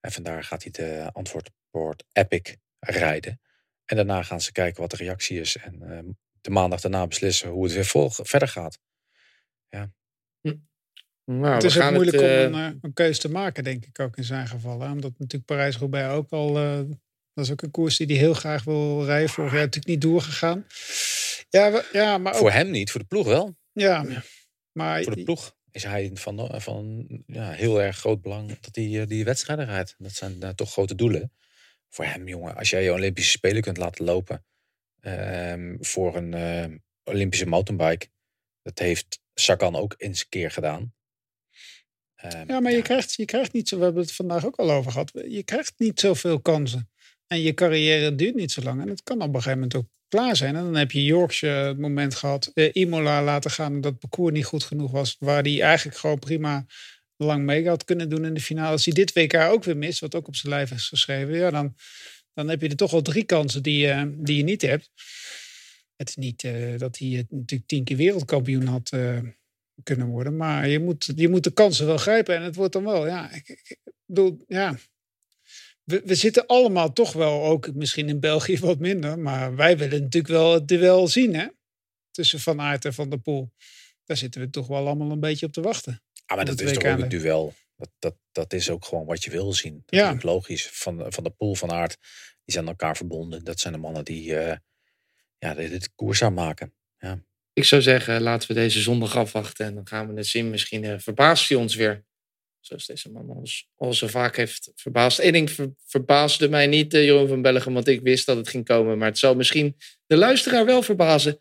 En vandaar gaat hij de antwoordbord Epic rijden. En daarna gaan ze kijken wat de reactie is. En eh, de maandag daarna beslissen hoe het weer vol, verder gaat. Nou, het we is ook gaan moeilijk het, eh, om een, eh, een keuze te maken, denk ik ook in zijn geval. Hè? Omdat natuurlijk Parijs-Roubaix ook al... eh, dat is ook een koers die hij heel graag wil rijden. Vorig jaar natuurlijk niet doorgegaan. Ja, we- ja maar ook... Voor hem niet, voor de ploeg wel. Ja, maar... Voor de ploeg is hij van, van ja, heel erg groot belang dat hij die wedstrijden rijdt. Dat zijn toch grote doelen. Voor hem, jongen, als jij je Olympische Spelen kunt laten lopen ehm, voor een eh, Olympische mountainbike. Dat heeft Sagan ook eens een keer gedaan. Ehm, Ja, maar Je, krijgt, je krijgt niet zo, we hebben het vandaag ook al over gehad. Je krijgt niet zoveel kansen. En je carrière duurt niet zo lang. En het kan op een gegeven moment ook klaar zijn. En dan heb je Yorkshire het moment gehad. eh, Imola laten gaan omdat het parcours niet goed genoeg was. Waar hij eigenlijk gewoon prima lang mee had kunnen doen in de finale. Als hij dit WK ook weer mist, wat ook op zijn lijf is geschreven. Ja, dan, dan heb je er toch wel drie kansen die, eh, die je niet hebt. Het is niet eh, dat hij het natuurlijk tien keer wereldkampioen had eh, kunnen worden. Maar je moet, je moet de kansen wel grijpen. En het wordt dan wel, ja, ik, bedoel, ja. We, we zitten allemaal toch wel, ook misschien in België wat minder. Maar wij willen natuurlijk wel het duel zien, hè. Tussen Van Aert en Van der Poel. Daar zitten we toch wel allemaal een beetje op te wachten. Ah, maar dat het is toch ook een ne? duel. Dat, dat, dat is ook gewoon wat je wil zien. Dat Ja. is ook logisch. Van, van de pool van aard, die zijn aan elkaar verbonden. Dat zijn de mannen die eh, ja, dit, dit koers aanmaken. Ik zou zeggen, laten we deze zondag afwachten en dan gaan we het zien. Misschien eh, verbaast hij ons weer. Zoals deze man ons al zo vaak heeft verbaasd. Eén ding ver- verbaasde mij niet, eh, Jeroen van Bellegem, want ik wist dat het ging komen. Maar het zal misschien de luisteraar wel verbazen.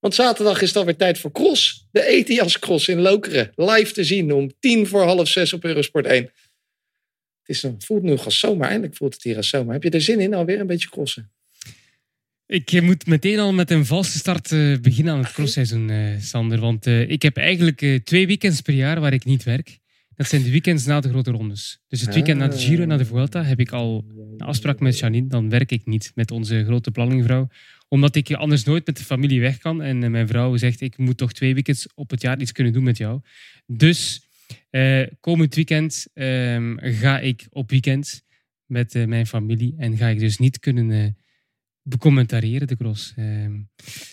Want zaterdag is het alweer tijd voor Cross. De Etias Cross in Lokeren. Live te zien om tien voor half zes op Eurosport 1. Het is een, voelt nu als zomer. Eindelijk voelt het hier als zomer. Heb je er zin in alweer een beetje crossen? Ik moet meteen al met een valse start eh, beginnen aan het crossseizoen, eh, Sander. Want eh, ik heb eigenlijk twee weekends per jaar waar ik niet werk. Dat zijn de weekends na de grote rondes. Dus het weekend na de Giro na de Vuelta heb ik al een afspraak met Janine. Dan werk ik niet met onze grote planningvrouw. Omdat ik anders nooit met de familie weg kan. En eh, mijn vrouw zegt, ik moet toch twee weekends op het jaar iets kunnen doen met jou. Dus eh, komend weekend ehm, ga ik op weekend met eh, mijn familie. En ga ik dus niet kunnen... becommentariëren, de cross. Ehm,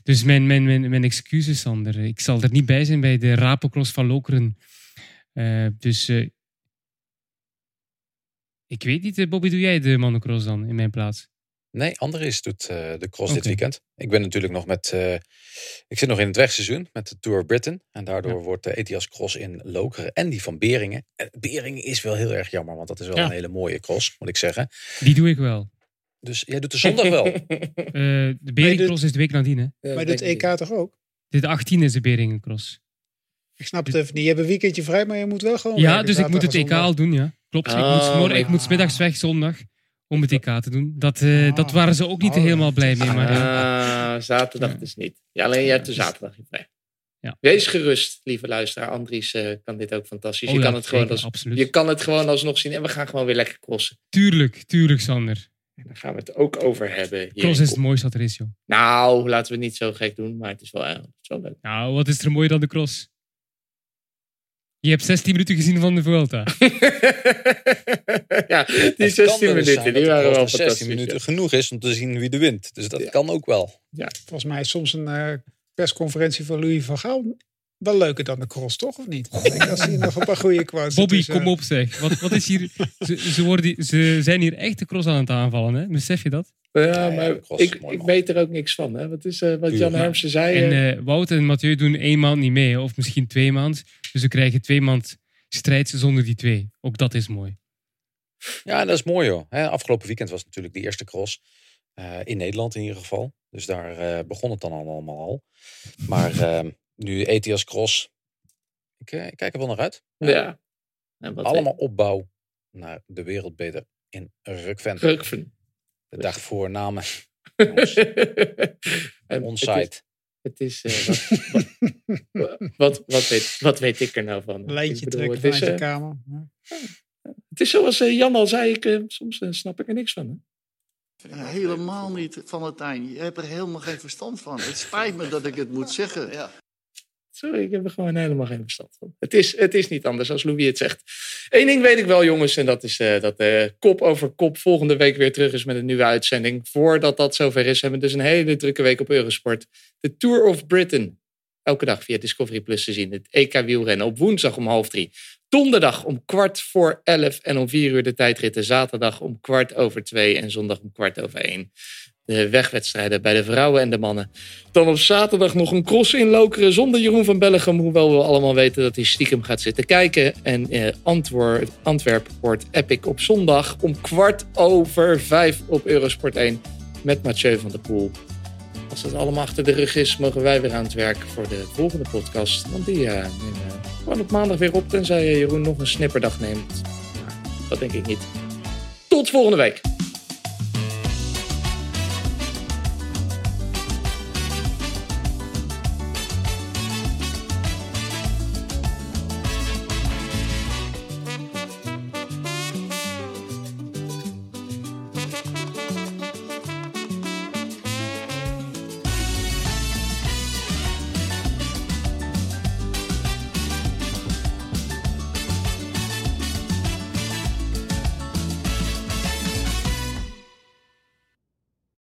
dus mijn, mijn, mijn, mijn excuses, Sander. Ik zal er niet bij zijn bij de Rapocross van Lokeren. Dus ik weet niet, Bobby, doe jij de mannocross dan in mijn plaats? Nee, Andries doet eh, de cross dit weekend. Ik ben natuurlijk nog met. eh, ik zit nog in het wegseizoen met de Tour of Britain. En daardoor wordt de ETIAS Cross in Lokeren en die van Beringen. En Beringen is wel heel erg jammer, want dat is wel Ja. een hele mooie cross, moet ik zeggen. Die doe ik wel. Dus jij doet de zondag wel. Eh, de Beringcross is de week nadien, hè? Ja, Maar dit ik EK toch ook? De 18 is de Beringencross. Ik snap het even niet. Je hebt een weekendje vrij, maar je moet wel gewoon Ja, werken, dus ik moet het EK en al doen, ja. Klopt. ik Oh, moet, morgen, maar- ik moet 's middags weg zondag om het EK te doen. Dat, eh, Ah. dat waren ze ook niet Oh, helemaal blij mee. Maar, eh, Ah, zaterdag dus niet. Ja, alleen jij hebt de zaterdag niet vrij. Ja. Wees gerust, lieve luisteraar. Andries eh, kan dit ook fantastisch. oh je, ja, kan het gewoon als, absoluut. je kan het gewoon alsnog zien. En we gaan gewoon weer lekker crossen. Tuurlijk, tuurlijk, Sander. En daar gaan we het ook over hebben. hier Cross is het mooiste wat er is, joh. Nou, laten we het niet zo gek doen. Maar het is wel, eh, het is wel leuk. Nou, wat is er mooier dan de cross? Je hebt 16 minuten gezien van de Vuelta. ja, die Het kan 16 wel eens minuten, zijn die dat de waren cross wel na 16 fantastisch. minuten ja. genoeg is om te zien wie er wint. Dus dat Ja. kan ook wel. Volgens mij is soms een eh, persconferentie van Louis van Gaal wel leuker dan de cross, toch? Of niet? Ik denk dat hij nog een paar goede quotes Bobby, ertussen- kom op zeg. Wat, wat is hier... Ze, ze, worden, ze zijn hier echt de cross aan het aanvallen, hè? Besef je dat? Ja, maar ik, ik man. weet er ook niks van. Hè? Wat is eh, wat Jan Ja. Hermsen zei? En eh, eh, Wout en Mathieu doen één maand niet mee, of misschien twee maanden. Dus we krijgen twee maand strijd zonder die twee. Ook dat is mooi. Ja, dat is mooi. Hè, afgelopen weekend was natuurlijk de eerste cross. eh, in Nederland in ieder geval. Dus daar eh, begon het dan allemaal al. Maar eh, nu ETIAS Cross. Ik, eh, ik kijk er wel naar uit. ja. En wat Allemaal opbouw naar de wereldbeter in Rukven. Rukven. De dag voor namen het onsite. Het is. eh, wat, wat, wat, wat, weet, wat weet ik er nou van? Een lijntje trekken het, vanuit je eh, kamer. Ja. het is zoals eh, Jan al zei, ik, soms snap ik er niks van. Hè? Helemaal niet, Valentijn. Je hebt er helemaal geen verstand van. Het spijt me dat ik het moet zeggen. Ja. Sorry, ik heb er gewoon helemaal geen verstand van. Het is, het is niet anders als Louis het zegt. Eén ding weet ik wel, jongens, en dat is eh, dat eh, kop over kop volgende week weer terug is met een nieuwe uitzending. Voordat dat zover is, hebben we dus een hele drukke week op Eurosport. De Tour of Britain. Elke dag via Discovery Plus te zien. Het EK wielrennen op woensdag om half drie. Donderdag om kwart voor elf en om vier uur de tijdritten. Zaterdag om kwart over twee en zondag om kwart over één. De wegwedstrijden bij de vrouwen en de mannen. Dan op zaterdag nog een cross in Lokeren zonder Jeroen van Bellegem. Hoewel we allemaal weten dat hij stiekem gaat zitten kijken. En eh, Antwoord, Antwerp wordt Epic op zondag om kwart over vijf op Eurosport 1. Met Mathieu van der Poel. Als dat allemaal achter de rug is, mogen wij weer aan het werk voor de volgende podcast. Want die eh, nemen we gewoon op maandag weer op. Tenzij eh, Jeroen nog een snipperdag neemt. Maar dat denk ik niet. Tot volgende week.